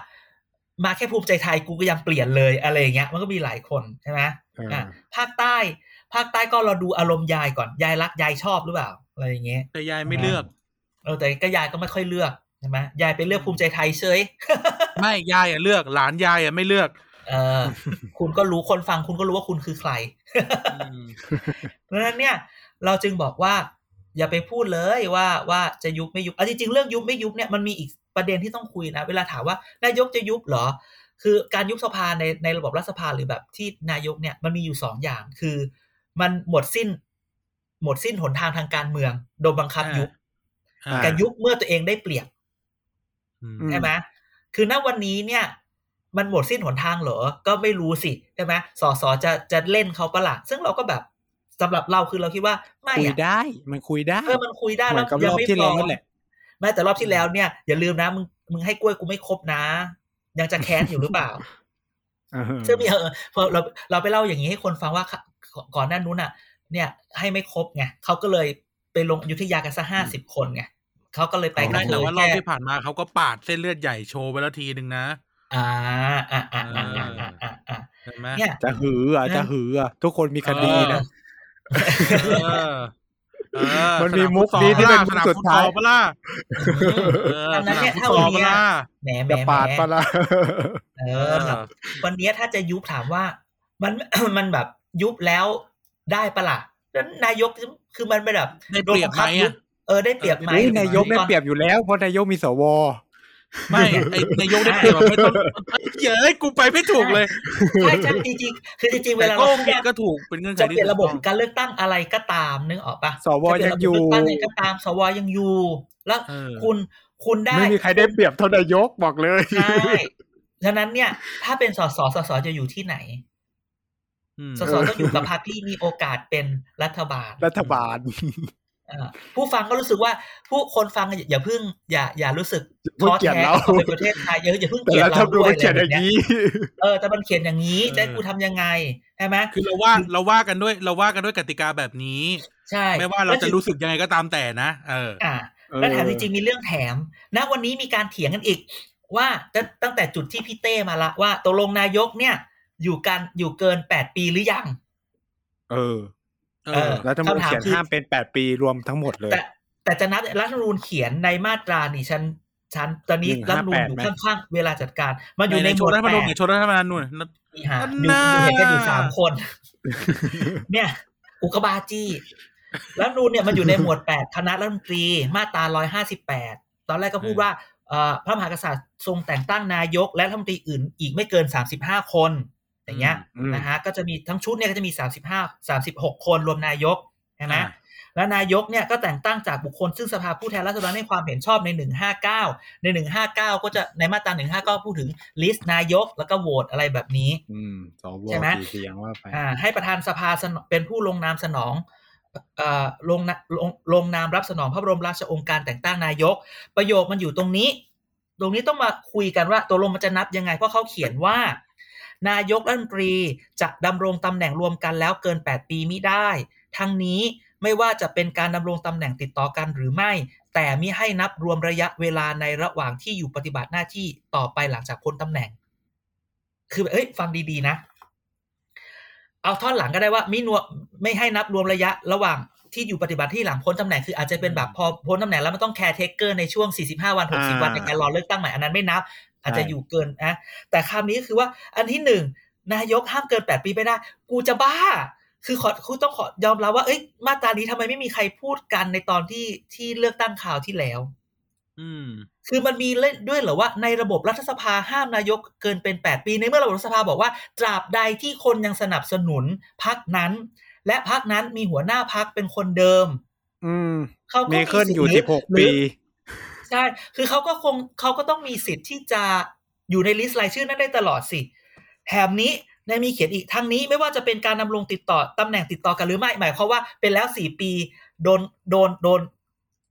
มาแค่ภูมิใจไทยกูก็ยังเปลี่ยนเลยอะไรอย่างเงี้ย มันก็มีหลายคนใช่ไหมเอออ่าภาคใต้ ภาคใต้ก็เราดูอารมณ์ยายก่อนยายรักยายชอบหรือเปล่าอะไรอย่างเงี้ยแต่ยายไม่เลือกเออแต่ก็ยายก็ไม่ค่อยเลือกใช่ไหมยายไปเลือกภูมิใจไทยเฉยไม่ยายอะเลือก หลานยายอะไม่เลือก เออ คุณก็รู้คนฟังคุณก็รู้ว่าคุณคือใครอืมเพราะฉะนั้นเนี่ย เราจึงบอกว่า อย่าไปพูดเลยว่าว่าจะยุบไม่ยุบเอาจริงๆเรื่องยุบไม่ยุบเนี่ยมันมีอีก ประเด็นที่ต้องคุยนะ เวลาถามว่านายกจะยุบเหรอ คือการยุบสภาในในระบบรัฐสภาหรือแบบที่นายกเนี่ยมันมีอยู่สองอย่างคือ มันหมดสิ้น หมดสิ้นหนทางทางการเมือง โดนบังคับยุบอ่ากับยุบเมื่อตัวเองได้เปรียบอืมอืมใช่ไหมคือณวันนี้เนี่ย มันหมดสิ้นหนทางเหรอ ก็ไม่รู้สิใช่ไหมสอสอจะจะเล่นเขาปะละ่ะซึ่งเราก็แบบสำหรับเราคือเราคิดว่าไม่คุยอะได้ มันคุยได้เออมันคุยได้เหมืแล้อวนกับยัรอบไม่ที่พแล้วอนั่นแหละ แม้แต่รอบที่แล้วเนี่ยอย่าลืมนะมึงมึงให้กล้วยกูไม่ครบนะ ยังจะแค้นอยู่หรือเปล่าเชื่อมีเออพอเราเราไปเล่าอย่างนี้ให้คนฟังว่าก่อนหน้านู้นอะ เนี่ย ให้ไม่ครบไงเขาก็เลยไปลงยุทธยากันซะห้าสิบคนไงเขาก็เลยไปกันแต่ว่ารอบที่ผ่านมาเขาก็ปาดเส้นเลือดใหญ่โชว์ไปแล้วทีหนึ่งนะอ่าอ่าอ่าอ่าอ่าอ่าเนี่ยจะหืออะจะหืออะทุกคนมีคดีนะ มันมีสามุกฟุตซอลนี้ที่เป็นมุกสนามสุดฟุตท้ายซอลปะล่ะเอออันนั้นเนี่ยสามฟุตซอลเท่านี้ปะล่ะแหมแหมจะแหมปาดปะละเออวันเนี้ยถ้าจะยุบถามว่า มันมันแบบยุบแล้วได้ปะล่ะแล้วนายกคือมันเป็นแบบได้เปรียบไหมโดนงคัยุอะบเออได้เปรียบไหมเฮ้ยนายกได้เปรียบอยู่แล้วเพราะนายกมีสว ไม่ไอ้นายกได้เปรียบอะไม่ต้องเย้ยกูไปไม่ถูกเลยใช่ใช่จริงๆคือจริงๆเวแต่ลาก็เราโอพูดเคว่าก็ถูกเป็นเงื่อนไขจะเปที่ลี่ยนระบบถูกต้องการเลือกตั้งอะไรก็ตามนึกออกปะสวจะเปลี่ยังอยู่ระบบเลือกตั้งอะไรก็ตาม สวยังอยู่ แล้วเออคุณคุณได้ไม่มีใครได้เปรียบเท่านายกบอกเลยใช่ฉะนั้นเนี่ย ถ้าเป็นสสสสจะอยู่ที่ไหนอืมสสต้องอยู่กับพรรคที่มีโอกาสเป็นรัฐบาล รัฐบาลอ่า ผู้ฟังก็รู้สึกว่าผู้คนฟังอย่าอย่าเพิ่งอย่าอย่ารู้สึกอย่าเพิ่ท้งอเกลียดแท้เรากับเป็นประเทศไทยเยอะอย่าเพิ่งแต่เกลียดรัฐเราธรรมนูด้ญวยมันเขียนอะไรอแบบย่างเนี้ยนี้เออแต่มันเขียนอย่างนี้จะให้กูทำยังไงใช่ไหมคือเราว่าเราว่ากันด้วยเราว่ากันด้วยกติกาแบบนี้ ใช่ ไม่ว่าเราจะรู้สึกยังไงก็ตามแต่นะ เอออ่าเออแล้วแถมจริงๆมีเรื่องแถมณวันนี้มีการเถียงกันอีก ว่าตั้งตั้งแต่จุดที่พี่เต้มาละว่าตกลงนายกเนี่ย อยู่กันอยู่เกินแปดปีหรือยัง เออเอเอออ รัฐธรรมนูญคำถามเขียนคือห้ามเป็นแปดปีรวมทั้งหมดเลย แต่แต่จะนับรัฐธรรมนูญเขียนในมาตรานี่ฉันฉันตอนนี้158รัฐธรรมนูญอยู่ไหมข้างๆเวลาจัดการมาอยู่ในในหมโชวว์ดรัฐธรรมแปนูญดเนี่ยโชว์รัฐธรรมนูญนู่นนี่ฮะอันดูน่าดูเห็นกันอยู่สามคน เนี่ยอุกกาบาตจี้รัฐธรรมนูญเนี่ยมันอยู่ในหมวดแปดคณะรัฐมนตรีมาตราร้อยห้าสิบแปดตอนแรกก็พูดว่าเอ่อพระมหากษัตริย์ทรงแต่งตั้งนายก และรัฐมนตรีอื่นอีกไม่เกินสามสิบห้าคน อย่างเงี้ยอืมนะฮะก็จะมีทั้งชุดเนี่ยก็จะมีสามสิบห้าสามสิบหกคนรวมนายกใช่ไหมอ่าและนายกเนี่ยก็แต่งตั้งจากบุคคลซึ่งสภาผู้แทนราษฎรให้ความเห็นชอบใน 159 ใน 159 ก็จะในมาตรา 159ก็พูดถึงลิสต์นายกแล้วก็โหวตอะไรแบบนี้อืมสวใช่ไหมกี่เสียงว่าไปอ่าให้ประธานสภาสนเป็นผู้ลงนามสนองเอ่อลงนะลงลงนามรับสนองพระบรมราชโองการแต่งตั้งนายก ประโยคมันอยู่ตรงนี้ ตรงนี้ต้องมาคุยกันว่าตัวลงมันจะนับยังไง เพราะเขาเขียนว่า นายกรัฐมนตรีจะดำรงตำแหน่งรวมกันแล้วเกิน 8 ปีมิได้ ทั้งนี้ไม่ว่าจะเป็นการดำรงตำแหน่งติดต่อกันหรือไม่ แต่มิให้นับรวมระยะเวลาในระหว่างที่อยู่ปฏิบัติหน้าที่ต่อไปหลังจากพ้นตำแหน่ง คือเอ้ยฟังดีๆนะ เอาท่อนหลังก็ได้ว่ามินวไม่ให้นับรวมระยะระหว่าง ที่อยู่ปฏิบัติที่หลังพ้นตำแหน่งคืออาจจะเป็นแบบพอพ้นตำแหน่งแล้วมันต้องแคร์เทคเกอร์ในช่วง 45 วัน 60 วันในการรอเลือกตั้งใหม่อันนั้นไม่นับ อาจจะอยู่เกินนะแต่คำนี้ก็คือว่าอันที่หนึ่งนายกห้ามเกิน 8 ปีไม่ได้ กูจะบ้า คือขอคือต้องขอยอมรับว่า เอ้ยมาตรานี้ทำไมไม่มีใครพูดกันในตอนที่ที่เลือกตั้งข่าวที่แล้ว อืม คือมันมีเล่นด้วยเหรอว่าในระบบรัฐสภาห้ามนายกเกินเป็น 8 ปีในเมื่อระบบรัฐสภาบอกว่า ตราบใดที่คนยังสนับสนุนพักนั้น และพักนั้นมีหัวหน้าพักเป็นคนเดิม อืมเขาก็เมเคิลสิทธิ์อยู่หรืสิบหกหรือปีใช่คือเขาก็คงเขาก็ต้องมีสิทธิ์ที่จะอยู่ในลิสต์รายชื่อนั้นได้ตลอดสิแถมนี้ในมีเขียนอีกทั้งนี้ไม่ว่าจะเป็นการดำรงติดต่อตำแหน่งติดต่อกันหรือไม่หมายความว่าเป็นแล้วสี่ปี โดนโดนโดน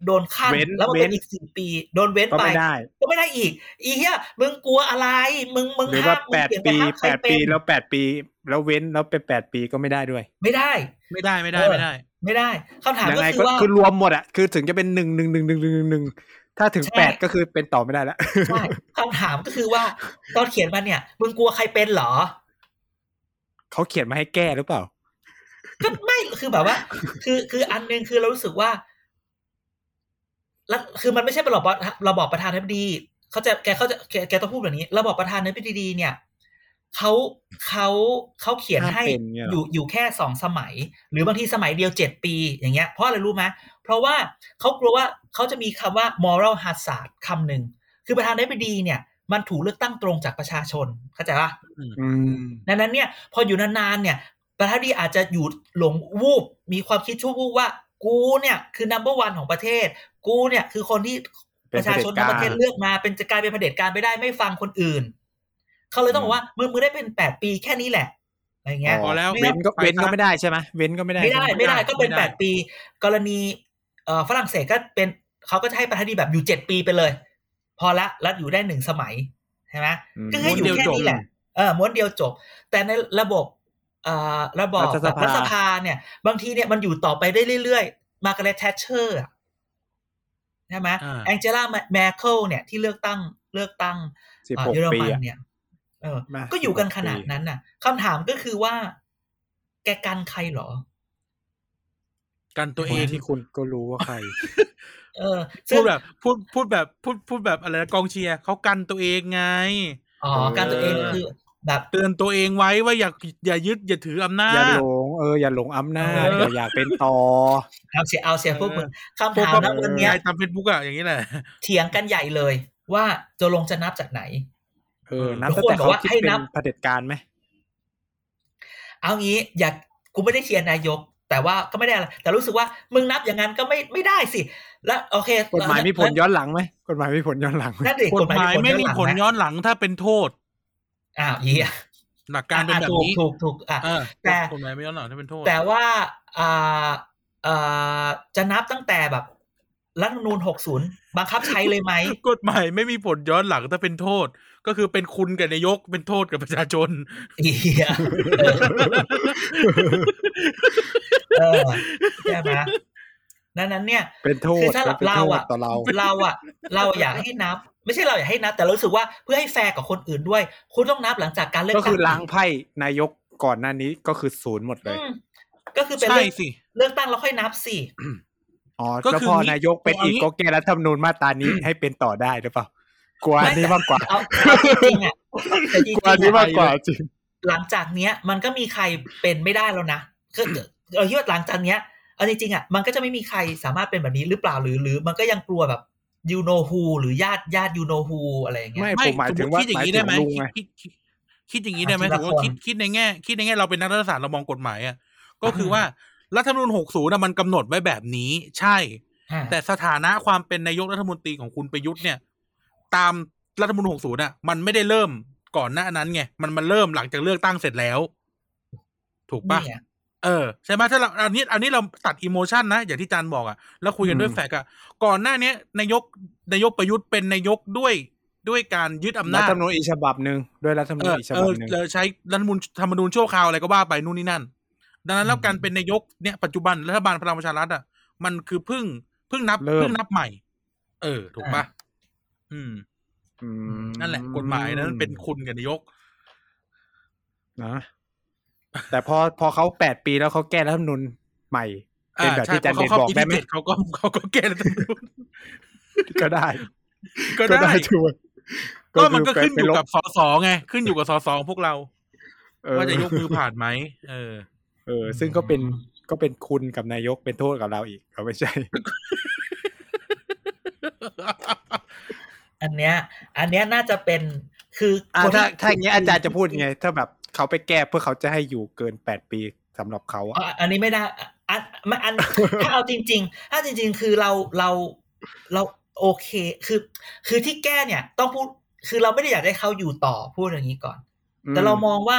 โดนขั้นเว้นแล้วมันเป็นเว้นอีกสี่ปี โดนเว้นก็ไปไม่ได้ก็ไม่ได้อีก อีเหี้ยมึงกลัวอะไร มึงมึงหรือว่าห้ามมึงแปดเขียนปีห้ามใคแปรดเป็ปีนแล้วแปดปี แล้วเว้นแล้วเป็นแปดปีก็ไม่ได้ด้วย ไม่ได้ ไม่ได้ไม่ได้เออไม่ได้ ไม่ได้คำถามยังก็ไงคืก็อว่าคือรวมหมดอะคือถึงจะเป็นหนึ่งหนึ่งหนึ่งหนึ่งหนึ่งหนึ่งถ้าถึงใช่แปดก็คือเป็นต่อไม่ได้แล้วใช่คำถามก็คือว่า ตอนเขียนมาเนี่ย มึงกลัวใครเป็นเหรอเขาเขียนมาให้แก้หรือเปล่าก็ไม่คือแบบว่า คือคืออันหนึงคือเรารู้สึกว่า แล้วคือมันไม่ใช่ระบอบระบอบประธานาธิบดีเขาจะแกเขาจะแกแกต้องพูดแบบนี้ ระบอบประธานาธิบดีเนี่ยเขาเขาเขาเขียนห้ามให้เป็นเนี่ยเหรอออยู่อยู่แค่สองสมัย หรือบางทีสมัยเดียวเจ็ดปีอย่างเงี้ยเพราะอะไรรู้ไหมเพราะว่าเขากลัวว่าเขาจะมีคำว่า moral hazard คำหนึ่งคือประธานาธิบดีเนี่ย มันถูกเลือกตั้งตรงจากประชาชนเข้าใจปะอืมดังนั้นเนี่ย พออยู่นานๆเนี่ย ประธานาธิบดีอาจจะอยู่หลงวูบมีความคิดชั่ววูบว่ากูเนี่ยคือ number one ของประเทศ กูเนี่ยคือคนที่เป็ปนระชาชนทั้งประเทศเผด็จการเลือกมา เป็นจะกลายเป็นเผด็จการไม่ได้ไม่ฟังคนอื่น เขาเลยต้องบอกว่ามึงมึงได้เป็นแปดปีแค่นี้แหละอะไรเงี้ยพอแล้วไม่เว้งั้นก็เว้นก็ไม่ได้ใช่ไหมเว้นก็ไม่ได้ ไม่ได้ใช่ไหม ไม่ได้ไม่ได้ก็เป็นไม่ได้แปดปี กรณีเอ่อฝรั่งเศสก็เป็นเขาก็จะให้ประธานาธิบดีแบบอยู่เจ็ดปีไปเลย พอละแล้วอยู่ได้หนึ่งสมัยใช่ไหมอืมก็ให้อยู่ม้วนเดียวแค่จบนี้แหละเออม้วนเดียวจบ แต่ในระบบเอ่อระบอบรัฐสภารัฐสภาเนี่ย บางทีเนี่ยมันอยู่ต่อไปได้เรื่อยๆ มาร์กาเร็ตแทชเชอร์ ใช่ไหมอ่าแองเจล่าแมเคิลเนี่ยที่เลือกตั้งเลือกตั้งสิบเอ่อหกเยอรปีมันอะเนี่ยเออมาก็อยู่กัน16ขนาดปีนั้นน่ะคำถามก็คือว่า แกกันใครเหรอ กันตัวคเอนงที่คุณก็รู้ว่าใคร เออพูซึ่ดงแบบพูดพูดแบบพูดพูดแบบอะไรนะกองเชียร์เขากันตัวเองไง อ๋อการตัวเองก็คือ แบบเตือนตัวเองไว้ว่าอย่าอย่ายึดอย่าถืออำนาอย่าจหลง เอออย่าหลงอำนาจเอออย่าอยากเป็นต่อเอาเสียเอาเสียพวกมึงคำพวกถามก็นะวันเนี้ยไงตามเฟซบุ๊กอะอย่างนี้แหละเถียงกันใหญ่เลย ว่าจะลงจะนับจากไหน เออนับทุตั้กงคนแต่บอกเขาว่าคิดให้เป็นนับเผด็จการไหมเอางี้อยากกูไม่ได้เชียร์นายก แต่ว่าก็ไม่ได้อะไรแต่รู้สึกว่ามึงนับอย่างนั้นก็ไม่ไม่ได้สิ แล้วโอเคกฎหมายมีผลย้อนหลังไหมกฎหมายมีผลย้อนหลังไหมนั่นเด็กกกฎฎหหมามายยไม่มีผลย้อนหลังย้อนหลังถ้าเป็นโทษอ้าวเฮีย หลักการเป็นแบบถูกนี้ถูกถูกอะเออแต่กฎหมายไม่ย้อนหลังถ้าเป็นโทษ แต่ว่าอ่าอ่าจะนับตั้งแต่แบบรัฐธรรมนูญ60 บังคับใช้เลยไหมกฎหมายไม่มีผลย้อนหลังถ้าเป็นโทษ ก็คือเป็นคุณกับนายกเป็นโทษกับประชาชนเฮียเออใช่ไหมดังนั้นเนี่ย เป็นโทษคือถ้าเป็นโทเราษอะต่อเราเราอะเราอยากให้นับ ไม่ใช่เราอยากให้นับ แต่เรารู้สึกว่าเพื่อให้แฟร์กับคนอื่นด้วย คุณต้องนับหลังจากการเลือกก็ตั้งคือล้างไพ่นายกก่อนหน้านี้ก็คือศูนย์หมดเลยอืมก็คือเป็นใช่เลือกสิเลือกตั้งแล้วค่อยนับสิอ๋อก็แล้วคือพองี้นายกเป็นอีกเอางี้ก็แก้รัฐธรรมนูญมาตรานี้ให้เป็นต่อได้หรือเปล่ากลัวอันนี้มากกว่าเอาเอาจริงๆอะแต่จริงกลัวอันนี้ๆมาอะกกว่าจริงหลังจากเนี้ย มันก็มีใครเป็นไม่ได้แล้วนะคือเราคิดว่าหลังจากเนี้ยเอาจริงๆอะมันก็จะไม่มีใครสามารถเป็นแบบนี้หรือเปล่าหรือหรือ มันก็ยังกลัวแบบ ยูโนฮูหรือญาติญาติยูโนฮูอะไรอย่างเงี้ยไม่ไม่ผมหมายสมถึมงติว่าคิดอย่าหมางยนี้ถึได้งไหมลุงไงคิดคิดคิดอย่างนี้ได้ไหมอะทีถืละอว่าคนคิดคิดในแง่ คิดในแง่เราเป็นนักรัฐศาสตร์เรามองกฎหมายอะก็คืออ่าว่ารัฐธรรมนูญ60นะมันกำหนดไว้แบบนี้ ใช่อ่าแต่สถานะความเป็นนายกรัฐมนตรีของคุณประยุทธ์เนี่ย ตามรัฐธรรมนูญ60น่ะ มันไม่ได้เริ่มก่อนหน้านั้นไงมันมันเริ่มหลังจากเลือกตั้งเสร็จแล้ว ถูกปะ เนี่ยเออใช่ไหมถ้าเราอันนี้อันนี้เราตัดอิโมชันนะอย่างที่จันบอกอะแล้วคุยกันด้วยอืมแฟกต์อะก่อนหน้าเนี้ยนายกนายกประยุทธ์เป็นนายกด้วยด้วยการยึดอำรันาฐจธรรมนูญอีกฉบับหนึ่งด้วยรัฐธรรมเอนูญออีกฉเอบับอหนึ่งเราใช้รัฐธรรมนูญธรรมนูญชั่วคราวอะไรก็ว่าไปนู่นนี่นั่น ดังนั้นแล้วการเป็นนายกเนี่ยปัจจุบันรัฐบาลพลังประชารัฐอะมันคือเพิ่งเพิ่งนับเพิ่งนับใหม่ เออ ถูกปะอืมอืมนั่นแหละ กฎหมายนั้นเป็นคุณกับนายก นะ แต่พอพอเขาแปดปีแล้วเขาแก้รัฐธรรมนูญใหม่ เป็นแบบอ่าใช่ที่จันพอเด็ดเขาบอกปีได้ที่ไหมเจ็ดเขาก็เขาก็แก้รัฐธรรมนูญก็ได้ ก็ได้ชัวร์ก็มันก็คืขึ้นอยู่ไปลกับสสไง ขึ้นอยู่กับสสของพวกเราเออว่าจะยกมือผ่านไหมเออ เออ ซึ่งก็เป็นก็เป็นคุณกับนายกเป็นโทษกับเราอีกเขาไม่ใช่ อันเนี้ย อันเนี้ยน่าจะเป็นคืออ่าคนถ้าที่ถ้าอย่างเงี้ยอาจารย์จะพูดยังไง ถ้าแบบ เขาไปแก้เพื่อเขาจะให้อยู่เกินแปดปีสำหรับเขาอ๋ออะอันนี้ไม่ได้อันอันอันถ้าเอาจริง ๆ ถ้าจริง ๆ คือเราเราเราโอเคคือ คือที่แก้เนี่ย ต้องพูดคือเราไม่ได้อยากให้เขาอยู่ต่อพูดอย่างนี้ก่อน แต่เรามองว่า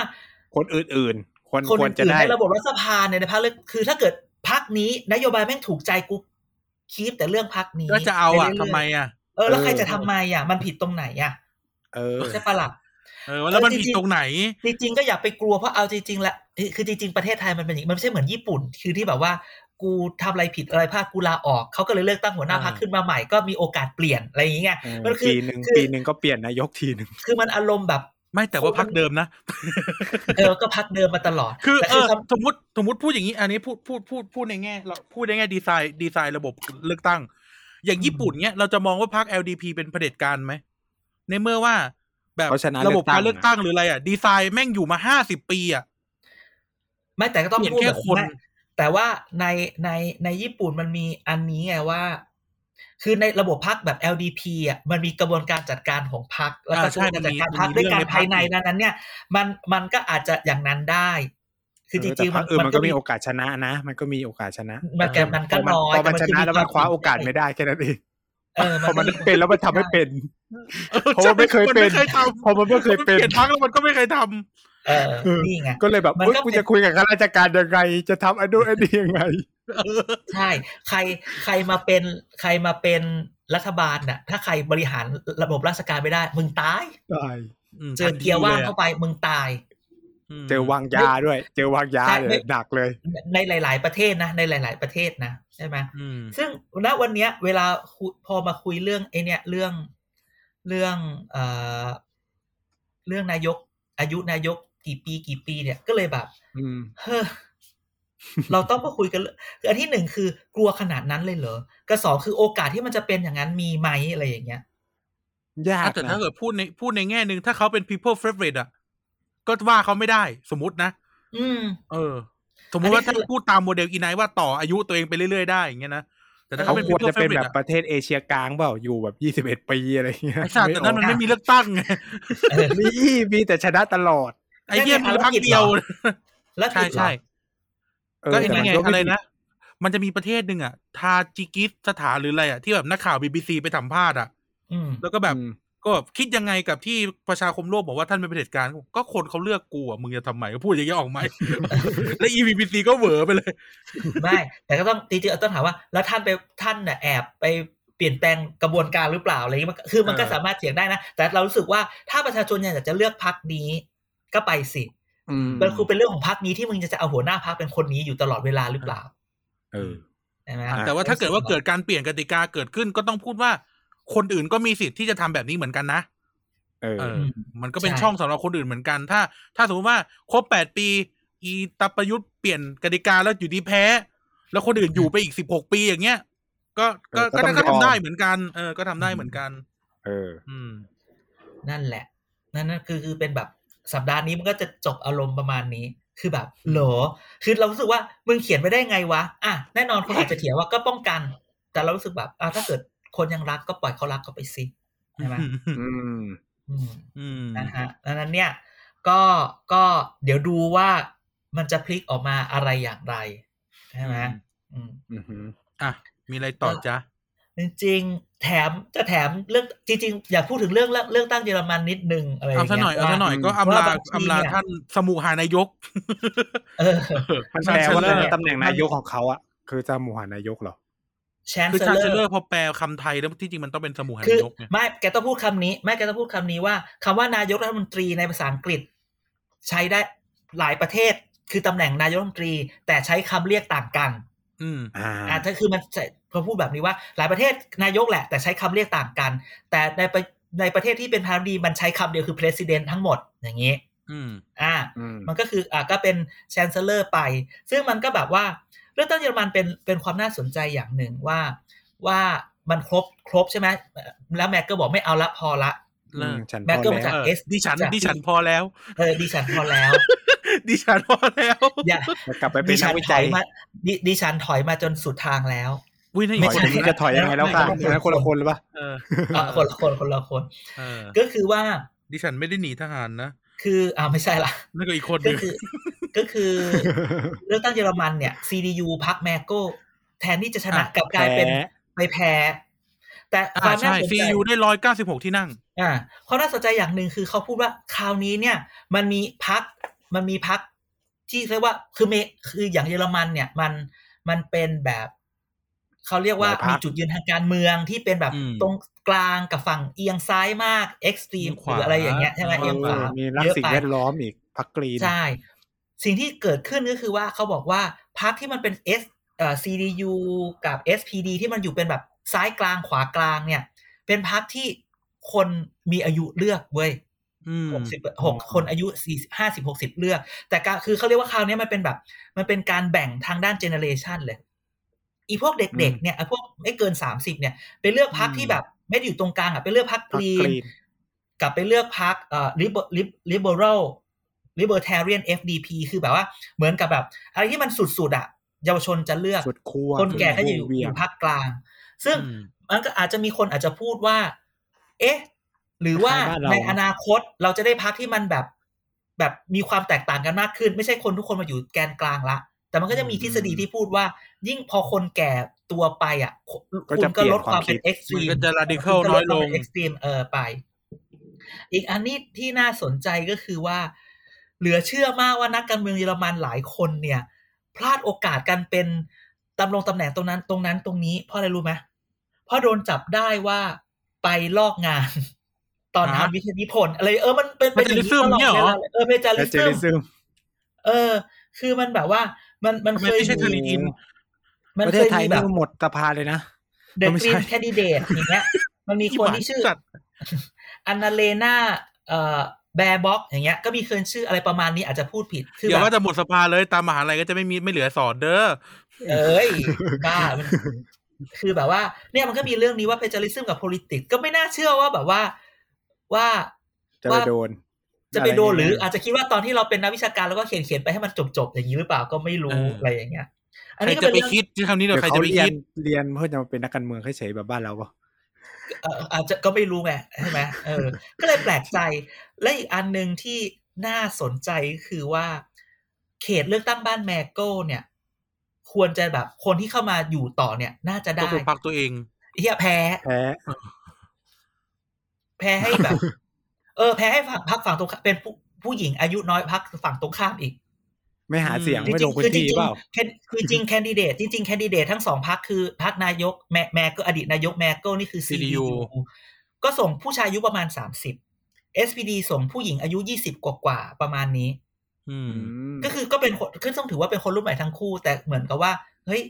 คนอื่นๆควรคนควรจะอื่นได้ในระบบรัฐสภาเนี่ยในพรรคเลือกคือถ้าเกิดพักนี้นโยบายแม่งถูกใจกูคีปแต่เรื่องพักนี้ก็จะเอาอะปรื่ยๆทำไมอะเออแล้วใครจะทำไมอะ มันผิดตรงไหนอะ เออใช่ปะล่ะ เออแล้วมันเออจริงๆผิดตรงไหน จริง ๆ ก็อย่าไปกลัวเพราะเอาจริงๆละคือจริงๆประเทศไทยมันเป็นอย่างนี้มันไม่ใช่เหมือนญี่ปุ่น คือที่แบบว่ากูทำอะไรผิดอะไรพลาดกูลาออกเขาก็เลยเลือกตั้งหัวหน้าอ่าพรรคขึ้นมาใหม่ก็มีโอกาสเปลี่ยนอะไรอย่างเงี้ยเออมันคือปีหนึ่งคือปีหนึ่งก็เปลี่ยนนายกทีหนึ่งคือมันอารมณ์แบบไม่แต่ว่าพักเดิมนะเออก็พักเดิมมาตลอด คือแต่เออคำสมมติสมมติพูดอย่างนี้ อันนี้พูดพูดพูดพูดในแง่เราพูดในแง่ดีไซน์ดีไซน์ระบบเลือกตั้ง อย่างญี่ปุ่นเนี้ยเราจะมองว่าพรรค LDP เป็นเผด็จการไหมในเมื่อว่า แบบเขาชนะระบบการเลืเลืออกกตั้ตั้งงหรืออะไรอะดีไซน์แม่งอยู่มาห้าสิบปีอะไม่แต่ก็ต้องเปลี่ยนพูดแค่แบบคนไม่แต่ว่าในในในญี่ปุ่นมันมีอันนี้ไงว่า คือในระบบพักแบบ LDP อะมันมีกระบวนการจัดการของพักแล้วก็อ่าใช่การจัดการมันมีพักมันมีด้วยการเรื่องในพรรคภายในดังนั้นเนี่ย มันมันก็อาจจะอย่างนั้นได้คือจเออริแต่งๆพรมัรคนอื่นมันก็มีมีโอกาสชนะนะ มันก็มีโอกาสชนะมันก็มันก็พอมันน้อยพอมันแต่ชคือนะแล้วมันวคว้าโอกาสไม่ได้แค่นั้นเองเออ พอมันไม่เป็นแล้วมันทำไม่เป็นออเพราะว่าไม่เคยเป็นมันไม่เคยทำพอมันไม่เคยเป็นปลี่ยนพักแล้วมันก็ไม่เคยทำเออนี่ไงก็เลยแบบมันเฮ้ยก็กูเป็นจะคุยกับข้าราชการยังไง จะทำอันนู้นอันนี้ยังไงเออใช่ ใครใครมาเป็นใครมาเป็นรัฐบาลน่ะ ถ้าใครบริหารระบบราชการไม่ได้ มึงตายได้มเจอเกียร์ว่างเข้าไปมึงตายม เจอวางยาด้วย เจอวางยาใช่เลไม่ยหนักเลย ในหลาย ๆ ประเทศนะ ในหลาย ๆ ประเทศนะใช่ไหมอืมซึ่งณวันเนี้ย เวลาคุยพอมาคุยเรื่องไอเนี้ยเรื่องเรื่องเอ่อเรื่องนายก อายุนายกกี่ปีกี่ปีเนี่ยก็เลยแบบอืมเฮ้อเราต้องมาคุยกันเรื่องคืออันที่หนึ่งคือกลัวขนาดนั้นเลยเหรอกับสองคือโอกาสที่มันจะเป็นอย่างนั้นมีไหมอะไรอย่างเงี้ยยากแต่นะถ้าเกิดพูดในพูดในแง่หนึ่งถ้าเขาเป็น people favorite อะ ก็ว่าเขาไม่ได้ สมมตินะอืม เออ สมมติว่าอันนี้ถ้าคือพูดตามโมเดลอีไนท์ว่าต่ออายุตัวเองไปเรื่อยๆได้อย่างเงี้ยนะแต่ถ้าเขาเขาเป็นควร people จะเป็น favorite แบบอะประเทศเอเชียกลางเปล่าอยู่แบบยี่สิบเอ็ดปีอะไรเงี้ยไอ้สัตว์แต่นั้นมันไอไม่มีเลือกตั้งไงเอออกมีมีแต่ชนะตลอด ไอ้เหี้ยนั่นไงมีพักเดียว แล้วใช่ผิดเหรอใช่เออก็ไอ้แต่นี่มันไงก็อะไรม่นะมันจะมีประเทศหนึ่งอะ ทาจิกิสสถานหรืออะไรอะที่แบบนักข่าวบีบีซีไปสัมภาษณ์อะอืมแล้วก็แบบอืม ก็แบบคิดยังไงกับที่ประชาคมโลกบอกว่าท่านเป็นเผด็จการ ก็คนเขาเลือกกูอะมึงจะทำไมก็พูดอย่างเงี้ยออกไหมแล้วอีบีบีซีก็เหวอไปเลย ไม่ แต่ก็ต้องจริงๆต้องถามว่า แล้วท่านไปท่านน่ะแอบไปเปลี่ยนแปลงกระบวนการหรือเปล่าอะไรอย่างเงี้ยมันคือมันก็เออสามารถเถียงได้นะ แต่เรารู้สึกว่าถ้าประชาชนอยากจะเลือกพักนี้ก็ไปสิอืมมันคือเป็นเรื่องของพักนี้ที่มึงจะจะเอาหัวหน้าพักเป็นคนนี้อยู่ตลอดเวลาหรือเปล่า เออใช่ไหมอะแต่ว่าถ้าเกิดว่าเกิดการเปลี่ยนกติกาเกิดขึ้นก็ต้องพูดว่า คนอื่นก็มีสิทธิ์ที่จะทำแบบนี้เหมือนกันนะเออเออมันก็เป็นช่องสำหรับคนอื่นเหมือนกัน ถ้า ถ้าสมมติว่าครบแปดปี อีตาประยุทธ์เปลี่ยนกติกาแล้วอยู่ดีแพ้ แล้วคนอื่นอยู่ไปอีกสิบหกปีอย่างเงี้ย ก็ ก็เออก็ก็ต้องก็ยอมทำได้เหมือนกัน เออ ก็ทำได้เหมือนกัน เออ อืม นั่นแหละ นั่นนั่นคือ คือเป็นแบบ สัปดาห์นี้มันก็จะจบอารมณ์ประมาณนี้ คือแบบเหรอคือเรารู้สึกว่า มึงเขียนไปได้ไงวะ อะ แน่นอนคนอาจจะเถียงว่าก็ป้องกัน แต่เรารู้สึกแบบ อะ ถ้าเกิด คนยังรักก็ปล่อยเขารักเขาไปสิใช่ไหมอืมอืมอืมนะฮะดังนั้นเนี่ย ก็ก็เดี๋ยวดูว่ามันจะพลิกออกมาอะไรอย่างไรใช่ไหมอืมอือหืออะมีอะไรต่อจ๊ะจริงๆแถมจะแถมเรื่องจริงๆ อยากพูดถึงเรื่องเรื่องตั้งเยอรมันนิดนึงอะไรอย่างเอาซะหน่อยเงี้ยเอาซะหน่อยก็ว่าอำลาบางทีอำลาเนี่ยท่านสมุหานายกเออมันแปลว่า Chancellor ตำแหน่งนายกของเขาอะคือจะหมู่หานายกเหรอ แชนคือเซชาลเชลเลเลออร์ร์พอแปลคำไทยแล้วที่จริงมันต้องเป็นสมุหาคืนาอยกไงไม่แกต้องพูดคำนี้ไม่แกต้องพูดคำนี้ว่าคำว่านายกรัฐมนตรีในภาษาอังกฤษ ใช้ได้หลายประเทศคือตำแหน่งนายกรัฐมนตรี แต่ใช้คำเรียกต่างกัน อืมอ่าอ่าถ้าคือมันเขาพูดแบบนี้ว่า หลายประเทศนายกแหละ แต่ใช้คำเรียกต่างกัน แต่ในประในประเทศที่เป็นพาดีมันใช้คำเดียวคือ president ทั้งหมดอย่างนี้ อืม อ่าอืมมันก็คืออ่าก็เป็น chancellor ไป ซึ่งมันก็แบบว่า เรื่องตั้งเยอรมันเป็นเป็นความน่าสนใจอย่างหนึ่งว่าว่ามันครบครบใช่ไหมแล้วแม็กก็บอกไม่เอาละพอละเลิกฉันพแม็กอก็มาแล้จากวเออเอสดิฉันจากดิฉันพอแล้วเออดิฉันพอแล้ว ดิฉันพอแล้วอย่าจะกลับไปเป็ดินนัฉักนวิถจัอยยมาดิดิฉันถอยมาจนสุดทางแล้ววินี่ไม่อีกใช่คนที่จะถอยยังไงแล้วค่ะไม่ไม่อันนั้นคนละคนหรือเปล่าเอออะคนละคนคนละคนเออก็คือว่า ดิฉันไม่ได้หนีทหารนะคืออ่าไม่ใช่ละนั่นก็อีกคนหก็นึ่งคือ ก็คือเลือกตั้งเยอรมันเนี่ย CDU พักแมโก้แทนที่จะชนะกลับกลายเป็นแพ้ไปแพ้ แต่คอ่าวามน่าใช่สนซีใจยูได้ร้อยเก้าสิบหกที่นั่ง อ่าความน่าสนใจอย่างหนึ่งคือเขาพูดว่าคราวนี้เนี่ย มันมีพักมันมีพักที่เรียกว่าคือเมคืออย่างเยอรมันเนี่ย มันมันเป็นแบบเขาเรียกว่าหลายพรรมีคจุดยืนทางการเมืองที่เป็นแบบอืมตรงกลางกับฝั่งเอียงซ้ายมากเอ็กซ์ตรีมเอียงขหวารืออะไรอย่างเงี้ยใช่ไหมเออเอียงขวามีรักเยอะสิ่งไปแวดล้อมอีกพักกรีนใช่ สิ่งที่เกิดขึ้นก็คือว่าเขาบอกว่าพรรคที่มันเป็น S เอ่อ CDU กับ SPD ที่มันอยู่เป็นแบบซ้ายกลางขวากลางเนี่ย เป็นพรรคที่คนมีอายุเลือกเว้ยอืมหกสิบหกคนอายุสี่ห้าสิบหกสิบเลือก แต่ก็คือเขาเรียกว่าคราวนี้มันเป็นแบบ มันเป็นการแบ่งทางด้านเจเนเรชันเลยอีพวกเด็กๆเนี่ยไอ้พวกไม่เกินสามสิบเนี่ย ไปเลือกพรรคที่แบบ ไม่ได้อยู่ตรงกลางอะไปเลือกพรรคกพรรครีกนรีนกลับไปเลือกพรรคเอ่อ liberal libertarian FDP คือแบบว่าเหมือนกับแบบ อะไรที่มันสุดๆอะเยาวชนจะเลือกสุดขั้วคนแก่ก็จะอยู่เวีอยงยู่ภาคกลาง ซึ่งอืมมันก็อาจจะมีคนอาจจะพูดว่า เอ๊ะ หรือว่าคล้ายบ้านเราในอนาคตเราจะได้พักที่มันแบบแบบมีความแตกต่างกันมากขึ้น ไม่ใช่คนทุกคนมาอยู่แกนกลางละ แต่มันก็จะมีทฤษฎีที่พูดว่า ยิ่งพอคนแก่ตัวไปอะคุณก็ลดความเป็นเอ็กซ์ตรีมันมก็จะ radical น้อยลง extreme เออไป อีกอันนี้ที่น่าสนใจก็คือว่า เหลือเชื่อมากว่านักการเมืองเยอรมันหลายคนเนี่ย พลาดโอกาสการเป็นดำรงตำแหน่งตรงนั้นตรงนั้นตรงนี้เพราะอะไรรู้ไหมเพราะโดนจับได้ว่าไปลอกงาน ตอนฮะทำวิทยานิพนธ์อะไรเออมันเป็นเป็นอย่างนี้ตลอด Plagiarism เนี่ยเหรอเวลาเลยเออเพจาและริเจซึลิมซึมเออ คือมันแบบว่า มันมันทำไมเคยไม่ใช่มีทาริทินมันประเคเทศยไทยมีแบนี่บก็หมดสภาเลยนะเดอะไม่กใช่รีนแคนดิเดตอย่างเงี้ย มันมีคนที่ชื่อสัตว์อันนาเลนาเอ่อ แบร์บ็อกอย่างเงี้ยก็มีเคยชื่ออะไรประมาณนี้อาจจะพูดผิดคือเดี๋ยวแบก็บจะหมดสภาเลยตามมหาลัยก็จะไม่มีไม่เหลือสอนเด้อเอ้ยบ้ามันคือแบบว่า เนี่ยมันก็มีเรื่องนี้ว่าเพจาริซึมกับ politics ก็ไม่น่าเชื่อว่าแบบว่าว่าจะไปโดน จะไปโดนหรืออะอาจจะคิดว่าตอนที่เราเป็นนักวิชาการแล้วก็เขียนเขียนๆไปให้มันจบๆอย่างนี้หรือเปล่าก็ไม่รู้เออออะไรอย่างเงี้ยอันใครนี้ก็จะเป็นไปเรื่องคิดที่คำนี้ไรเดี๋ยวใครเขาจะไปเรียคินดเรียนเพื่อจะมาเป็นนักการเมืองเฉยๆแบบบ้านเราปะเอ่ออาจจะก็ไม่รู้ไงใช่ไหมเออ ก็เลยแปลกใจ และอีกอันหนึ่งที่น่าสนใจก็คือว่า เขตเลือกตั้งบ้านแมร์เคิลเนี่ย ควรจะแบบคนที่เข้ามาอยู่ต่อเนี่ย น่าจะก็ได้คือพรรคตัวเองเฮียแพ้แพ้แพ้ให้แบบ เออ แพ้ให้ฝั่งพรรคฝั่งตรงข้ามเป็นผู้ผู้หญิงอายุน้อยพรรคฝั่งตรงข้ามอีก ไม่หาเสียงอืมไม่ลงพื้นที่เปล่าแคนคือจริงแคนดิเดตจริงๆแคนดิเดตทั้งสองพรรคคือพรรคนายกแมแมก็อดีตนายกแมร์เคิลนี่คือ CDU ก็ส่งผู้ชายอายุประมาณสามสิบ SPD ส่งผู้หญิงอายุยี่สิบกว่าๆประมาณนี้อืมก็คือก็เป็นคนคือต้องถือว่าเป็นคนรุ่นใหม่ทั้งคู่ แต่เหมือนกับว่า เฮ้ย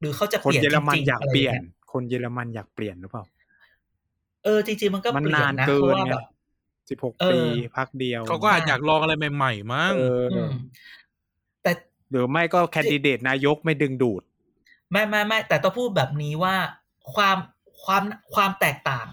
หรือเขาจะคเปนลี่ยนเยอรมันจงๆอยากะไเปลี่ยนงี้คนเยอรมันอยากเปลี่ยนหรือเปล่า เออจริงๆมันก็มันเปลี่ยนานนนะเกิเพราะนว่าไงแบบ สิบหกเออปีพักเดียว เขาก็อาจอยากลองอะไรใหม่ๆมั้งเออออืมแต่หรือไม่ก็แคนดิเดตนายกไม่ดึงดูด ไม่ไม่ไม่แต่ต้องพูดแบบนี้ว่าความความความแตกต่าง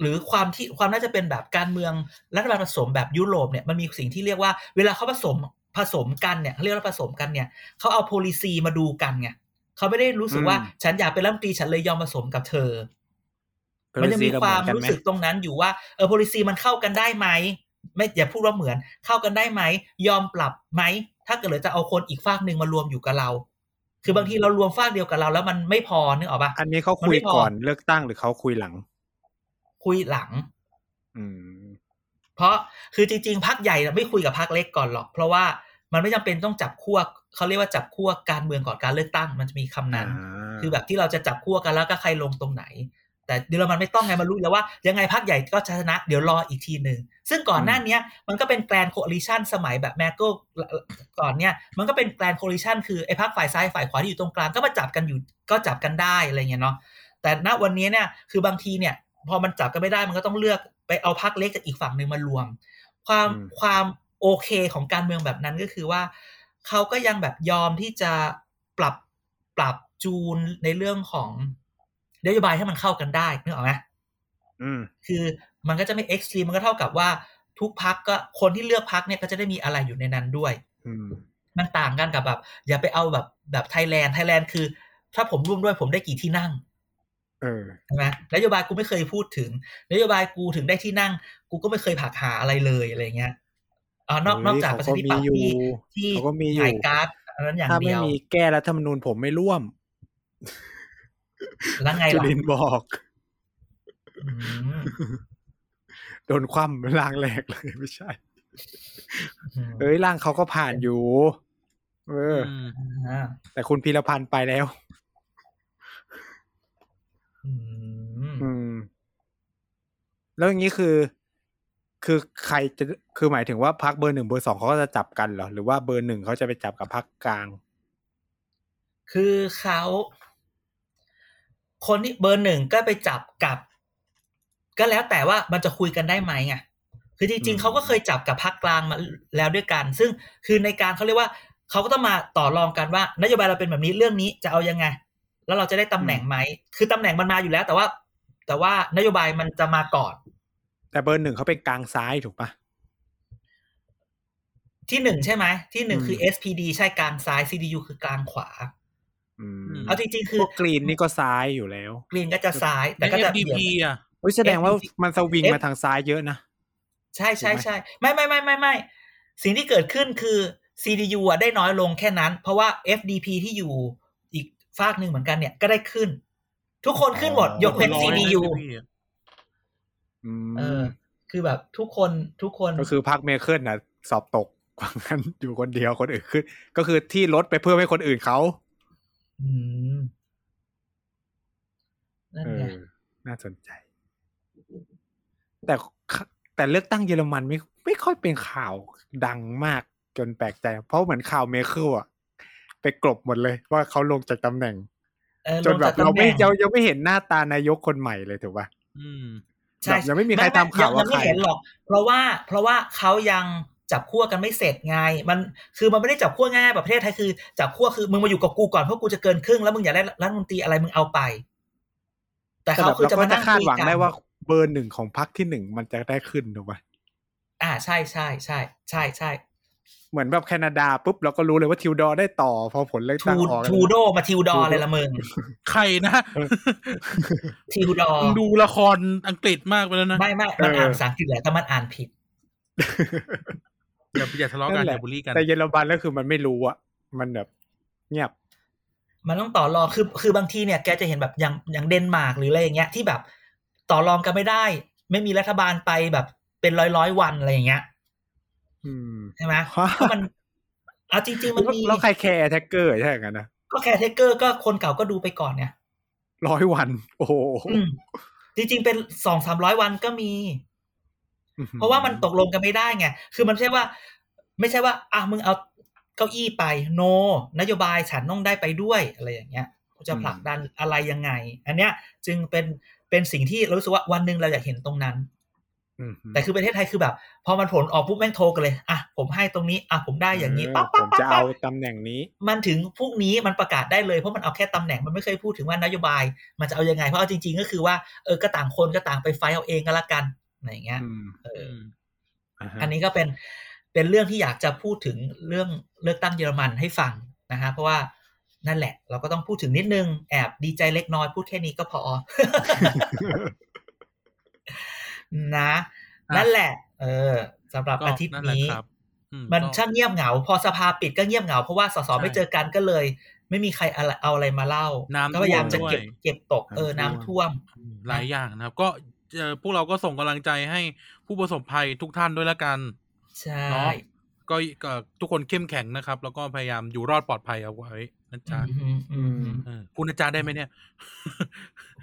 หรือความที่ความน่าจะเป็นแบบการเมืองรัฐบาลผสมแบบยุโรปเนี่ยมันมีสิ่งที่เรียกว่าเวลาเขาผสมผสมกันเนี่ยเขาเรียกว่าผสมกันเนี่ยเขาเอา policy มาดูกันไงเขาไม่ได้รู้สึกว่าอืมฉันอยากเป็นรัฐมนตรีฉันเลยยอมผสมกับเธอ มันจะมี policy ความเรเหอนกันรู้ไหสึกตรงนั้นอยู่ว่าเออ policy มันเข้ากันได้ไหมไม่อย่าพูดว่าเหมือนเข้ากันได้ไหม ยอมปรับไหม ถ้าเกิดเราจะเอาคนอีกฝากหนึ่งมารวมอยู่กับเรา คือบางทีเรารวมฝากเดียวกับเรา แล้วมันไม่พอนึกออกปะอันนี้เขาคุยก่อนเลือกตั้งหรือเขาคุยหลัง คุยหลัง อืม เพราะคือจริง ๆพรรคใหญ่น่ะไม่คุยกับพรรคเล็กก่อนหรอก เพราะว่ามันไม่จำเป็นต้องจับขั้วเขาเรียกว่าจับขั้วการเมืองก่อนการเลือกตั้ง มันจะมีคำนั้น คือแบบที่เราจะจับขั้วกันแล้วก็ใครลงตรงไหน แต่เยอรมันไม่ต้องไงมันรู้แล้วว่า ยังไงพรรคใหญ่ก็ชนะ เดี๋ยวรออีกทีหนึ่งซึ่งก่อนหน้าเนี้ยมันก็เป็น grand coalition สมัยแบบแมร์เคิลก่อนเนี้ยมันก็เป็น grand coalition คือไอ้พรรคฝ่ายซ้ายฝ่ายขวาที่อยู่ตรงกลางก็มาจับกันอยู่ก็จับกันได้อะไรเงี้ยเนาะแต่ณวันนี้เนี่ยคือบางทีเนี่ย พอมันจับกันไม่ได้มันก็ต้องเลือกไปเอาพรรคเล็กจากอีกฝั่งหนึ่งมารวม ความอืมความโอเคของการเมืองแบบนั้นก็คือว่าเขาก็ยังแบบยอมที่จะปรับปรับจูนในเรื่องของ นโยบายให้มันเข้ากันได้นึกออกไหมอืมคือมันก็จะไม่ extreme มันก็เท่ากับว่าทุกพักก็คนที่เลือกพักเนี่ยก็จะได้มีอะไรอยู่ในนั้นด้วยอืมมันต่างกันกับแบบ อย่าไปเอาแบบแบบไทยแลนด์ไทยแลนด์คือ ถ้าผมร่วมด้วยผมได้กี่ที่นั่งเออใช่ไหมนโยบายกูไม่เคยพูดถึง นโยบายกูถึงได้ที่นั่ง กูก็ไม่เคยผลักหาอะไรเลยอะไรเงี้ยอ๋อนอกเฮ้ยนอกจากประชาธิปัตย์เขาก็มีที่อยู่ที่เขาก็มีอยู่ขายการ์ดอันนั้นอย่างถ้าเดีไม่ยวมีแก้รัฐธรรมนูญผมไม่ร่วม แล้วไงจุล่ะลินบอกอืมโดนคว่ำร่างแรกเลยไม่ใช่อืมเอ้ยร่างเขาก็ผ่านอยู่ เอออมอ่าแต่คุณพีรพันธ์ไปแล้วอืมอืม แล้วอย่างนี้คือ คือใครจะคือหมายถึงว่าพักเบอร์หนึ่งเบอร์สองเขาก็จะจับกันเหรอ หรือว่าเบอร์หนึ่งเขาจะไปจับกับพักกลาง คือเขา คนที่เบอร์หนึ่งก็ไปจับกับ ก็แล้วแต่ว่ามันจะคุยกันได้ไหมไงคือจริงอืมๆเขาก็เคยจับกับพรรคกลางมาแล้วด้วยกัน ซึ่งคือในการเขาเรียกว่าเขาก็ต้องมาต่อรองกันว่านโยบายเราเป็นแบบนี้เรื่องนี้จะเอายังไง แล้วเราจะได้ตำแหน่งไหมคือตำแหน่งมันมาอยู่แล้ว แต่ว่า แต่ว่านโยบายมันจะมาก่อน แต่เบอร์หนึ่งเขาเป็นกลางซ้ายถูกปะที่หนึ่งใช่ไหมที่หนึ่งอืมคือ SPD ใช่กลางซ้าย CDU คือกลางขวาอืมม เอาจริงๆคืพอวกกรีนนี่ก็ซ้ายอยู่แล้ว กรีนก็จะซ้ายแต่แต่ก็จะ FDP อะเฮ้ยแสดงว่า FDP มันสวิง F มาทางซ้ายเยอะนะ ใช่ใช่ถูกไหมใช่ไม่ไม่ไม่ไม่ไม่สิ่งที่เกิดขึ้นคือ CDU อะได้น้อยลงแค่นั้น เพราะว่า FDP ที่อยู่อีกฝากหนึ่งเหมือนกันเนี่ยก็ได้ขึ้น ทุกคนขึ้นหมด ยกเว้นร้อยนะ CDU FDP อะอืมเออ คือแบบทุกคนทุกคนก็คือพักเมเคิลนะสอบตกกว่างั้นอยู่คนเดียวคนอื่นขึ้น ก็คือที่ลดไปเพิ่มให้คนอื่นเขา อืม นั่นเอไง อ น่าสนใจ แต่แต่เลือกตั้งเยอรมันไม่ไม่ค่อยเป็นข่าวดังมากจนแปลกใจ เพราะเหมือนข่าวเมเคิลอะไปกลบหมดเลยว่าเขาลงจากตำแหน่ง เออจนแบบลงจกเราไม่ตำแหน่งเรายังไม่เห็นหน้าตานายกคนใหม่เลยถูกปะอืม ใช่แบบยังไม่มีใครทำข่าวยังว่าไม่ใคร เห็นหรอก เพราะว่า เพราะว่าเขายัง จับขั้วกันไม่เสร็จไง มันคือมันไม่ได้จับขั้วง่ายๆแบบประเทศไทยคือจับขั้วคือมึงมาอยู่กับกูก่อนเพราะกูจะเกินครึ่งแล้วมึงอยากได้รัฐมนตรีอะไรมึงเอาไป แต่แต่เขาแบบคือเราจะก็มาจะนั่งคาดคุยหวังกันได้ว่าเบอร์หนึ่งของพักที่หนึ่งมันจะได้ขึ้นถูกปะอ่าใช่ใช่ใช่ใช่ใช่เหมือนแบบแคนาดาปุ๊บเราก็รู้เลยว่าทิวดอร์ได้ต่อ พอผลเลือกทูตั้งออกทูโดมาทิวดอทูโดเลยละมึงใครนะทิวดอมึงดูละครอังกฤษมากไปแล้วนะ ไม่ไม่มันอ่านภาษาอังกฤษแหละแต่มันอ่านผิด อย่าอย่าทะเลาะกันนั่นอแหละย่าบูลลี่กันแต่เยอรมันแล้วคือมันไม่รู้อะมันแบบเงียบมันต้องต่อรองคือคือบางทีเนี่ยแกจะเห็นแบบอย่างอย่างเดนมาร์กหรืออะไรอย่างเงี้ยที่แบบต่อรองกันไม่ได้ ไม่มีรัฐบาลไปแบบเป็นร้อยร้อยๆวันอะไรอย่างเงี้ยอืมใช่ไหมว้าเพราะมันเอาจริงๆมันมีแล้วใคร caretaker ใช่ไหมกันนะก็ caretaker ก็คนเก่าก็ดูไปก่อนเนี่ยร้อยวัน โอ้โหอืมจริงๆเป็นสองสามร้อยวันก็มี เพราะว่ามันตกลงกันไม่ได้ไง คือมันไม่ใช่ว่า ไม่ใช่ว่าอะมึงเอาเก้าอี้ไป โน นโยบายฉันต้องได้ไปด้วยอะไรอย่างเงี้ยกูจะผลักดันอะไรยังไง อันเนี้ยจึงเป็นเป็นสิ่งที่เรารู้สึกว่าวันหนึ่งเราอยากเห็นตรงนั้นอืมแต่คือประเทศไทยคือแบบ พอมันผลออกปุ๊บแม่งโทรกันเลยอะผมให้ตรงนี้อะผมได้อย่างนี้เปั๊บผปั๊บมปั๊บจะเอาตำแหน่งนี้ มันถึงพรุ่งนี้มันประกาศได้เลยเพราะมันเอาแค่ตำแหน่งมันไม่เคยพูดถึงว่านโยบาย มันจะเอายังไงเพราะเอาจริง ๆ ก็คือว่าเออก็ต่างคนก็ต่างไปไฟท์เอาเองก็แล้วกัน อะไรอย่างเงี้ยอืมเออาฮะอันนี้ก็เป็นเป็นเรื่องที่อยากจะพูดถึงเรื่องเลือกตั้งเยอรมันให้ฟังนะฮะเพราะว่านั่นแหละ เราก็ต้องพูดถึงนิดนึงแอบดีใจเล็กน้อยพูดแค่นี้ก็พอ นะอะนั่นแหละ เออสำหรับก็อาทิตย์นั่นแหละนี้ครับอืมันก็ช่างเงียบเหงา พอสภาปิดก็เงียบเหงา เพราะว่าสสใช่ไม่เจอกันก็เลย ไม่มีใครอะไรเอาอะไรมาเล่าน้ำก็พยายามจะท่วมเก็บด้วยเก็บตกเออน้ำท่วมอืมหลายอย่างนะครับ ก็เอ่อ พวกเราก็ส่งกำลังใจให้ผู้ประสบภัยทุกท่านด้วยละกัน ใช่เนาะก็ก็ทุกคนเข้มแข็งนะครับ แล้วก็พยายามอยู่รอดปลอดภัยเอาไว้นะจ๊ะอืมอืมอืมเออพูดนะจ๊ะได้ไหมเนี่ย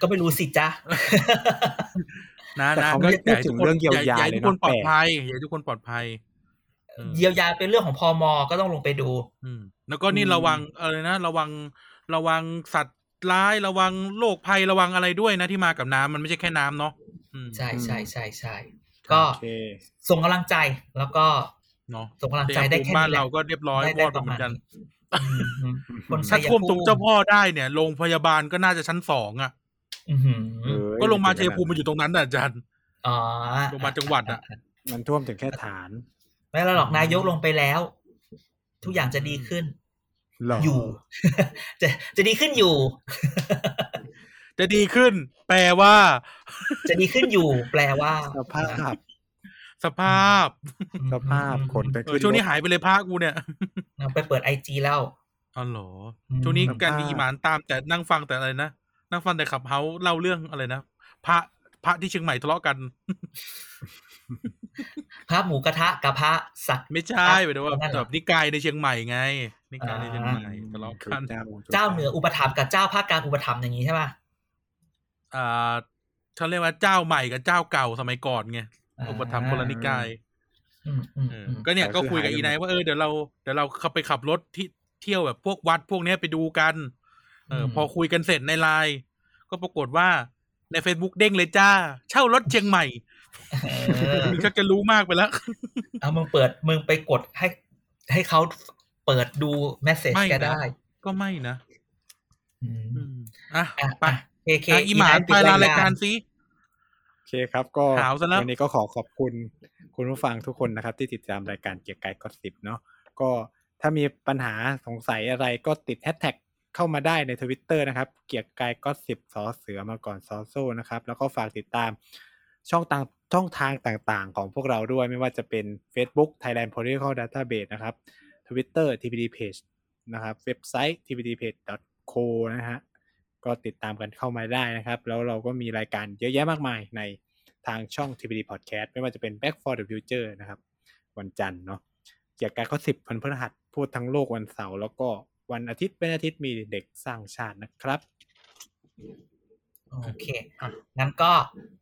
ก็ไม่รู้สิจ้านะแต่นะเขาไม่ก็พูดถึงเรื่องเยียวยาอให้เลยทุกคนเนาะปลอดแปลกภัยอยากให้ทุกคนปลอดภัยเออเยียวยาเป็นเรื่องของพมก็ต้องลงไปดู อืมแล้วก็นี่อืมระวังอะไรนะระวังระวังสัตว์ร้ายระวังโรคภัยระวังอะไรด้วยนะที่มากับน้ำมันไม่ใช่แค่น้ำเนาะอืม ใช่ใช่ใช่ใช่ใช่ก็โอเคส่งกำลังใจแล้วก็เนาะส่งกำลังใจได้แค่บ้านนี้แหละเราก็เรียบร้อยได้วได้อดประเหมืมาอณนกันนี้อืมอืมคนถ้าชัยท่วมตรงภูมิเจ้าพ่อได้เนี่ยโรงพยาบาลก็น่าจะชั้นสองอะอือหือเอ้ยก็ลงมาชัยภูมิมันอยู่ตรงนั้นน่ะอาจารย์อ๋อโรงพยาบาลจังหวัดอะมันท่วมถึงแค่ฐาน ไม่แล้วหรอกนายกลงไปแล้ว ทุกอย่างจะดีขึ้นหรออยู่ จะจะดีขึ้นอยู่ จะดีขึ้น แปลว่า จะดีขึ้นอยู่ แปลว่า สภาพ สภาพ สภาพคนไปเอขึ้อนช่วงนี้หายไปเลยภาคกูเนี่ยเราไปเปิดไอจีแล้วอ๋อเหรออืมช่วงนี้สภาพการมีอีหมานตามแต่นั่งฟังแต่อะไรนะนั่งฟังแต่ขับเฮาเล่าเรื่องอะไรนะพระพระที่เชียงใหม่ทะเลาะกันพระหมูกระทะกับพระสัตว์ไม่ใช่หมายถึงว่านั่นเหรอแบบนิกายในเชียงใหม่ไงนิกายในเชียงใหม่ทะเลาะกันเจ้าเหนืออุปถัมภ์กับเจ้าภาคกลางอุปถัมภ์อย่างนี้ใช่ป่ะ อ่าเขาเรียกว่าเจ้าใหม่กับเจ้าเก่าสมัยก่อนไงอุปถัมภ์คนละนิกายอืมอืมเอออืมก็เนี่ยแต่ก็คือคุยกับหายไปอีไนายหมดว่าเออเดี๋ยวเราเดี๋ยวเราขับไปขับรถที่เที่ยวแบบพวกวัดพวกเนี้ยไปดูกัน เอออมพอคุยกันเสร็จในไลน์ก็ปรากฏว่าใน Facebook เด้งเลยจ้า เช่ารถเชียงใหม่เออมึงก็จะรู้มากไปแล้ว เอามึงเปิดมึงไปกดให้ ให้เขาเปิดดูเมสเซจไม่นะก็ได้ ก็ไม่นะอืมอืมอะอะไป เคเคอะอีหมานไปลารายการซิโอเคครับ ก็หาวซะแล้ววันนี้ก็ขอขอบคุณคุณผู้ฟังทุกคนนะครับ ที่ติดตามรายการเกียกกาย Gossip เนาะก็ถ้ามีปัญหาสงสัยอะไรก็ติดแฮชแท็กเข้ามาได้ในทวิตเตอร์นะครับ เกียกกาย Gossip สอเสือมาก่อนซอโซ่นะครับ แล้วก็ฝากติดตามช่องทางช่องทางต่างๆ ของพวกเราด้วยไม่ว่าจะเป็น Facebook Thailand Political Database นะครับ Twitter TPD Page นะครับ เว็บไซต์ tpdpage.co นะฮะ ก็ติดตามกันเข้ามาได้นะครับ แล้วเราก็มีรายการเยอะแยะมากมายในทางช่อง TPD Podcast ไม่ว่าจะเป็น Back for the Future นะครับ วันจันทร์เนาะเกี่ยวกับข้อสิบพันพฤหัสพูดทั้งโลกวันเสาร์แล้วก็วันอาทิตย์เป็นอาทิตย์มีเด็กสร้างชาตินะครับ โอเค งั้นก็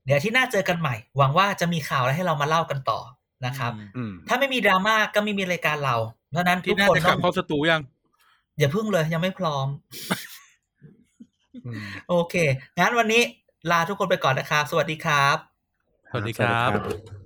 เดี๋ยวที่หน้าเจอกันใหม่ หวังว่าจะมีข่าวอะไรให้เรามาเล่ากันต่อนะครับอืมถ้าไม่มีดราม่าก็ไม่มีรายการเรา เพราะฉะนั้นทุที่กน่าคนจะกต้ลัอบงเข้าสตูยัง อย่าพึ่งเลยยังไม่พร้อมอืม โอเค งั้นวันนี้ลาทุกคนไปก่อนนะครับ สวัสดีครับ สวัสดีครับ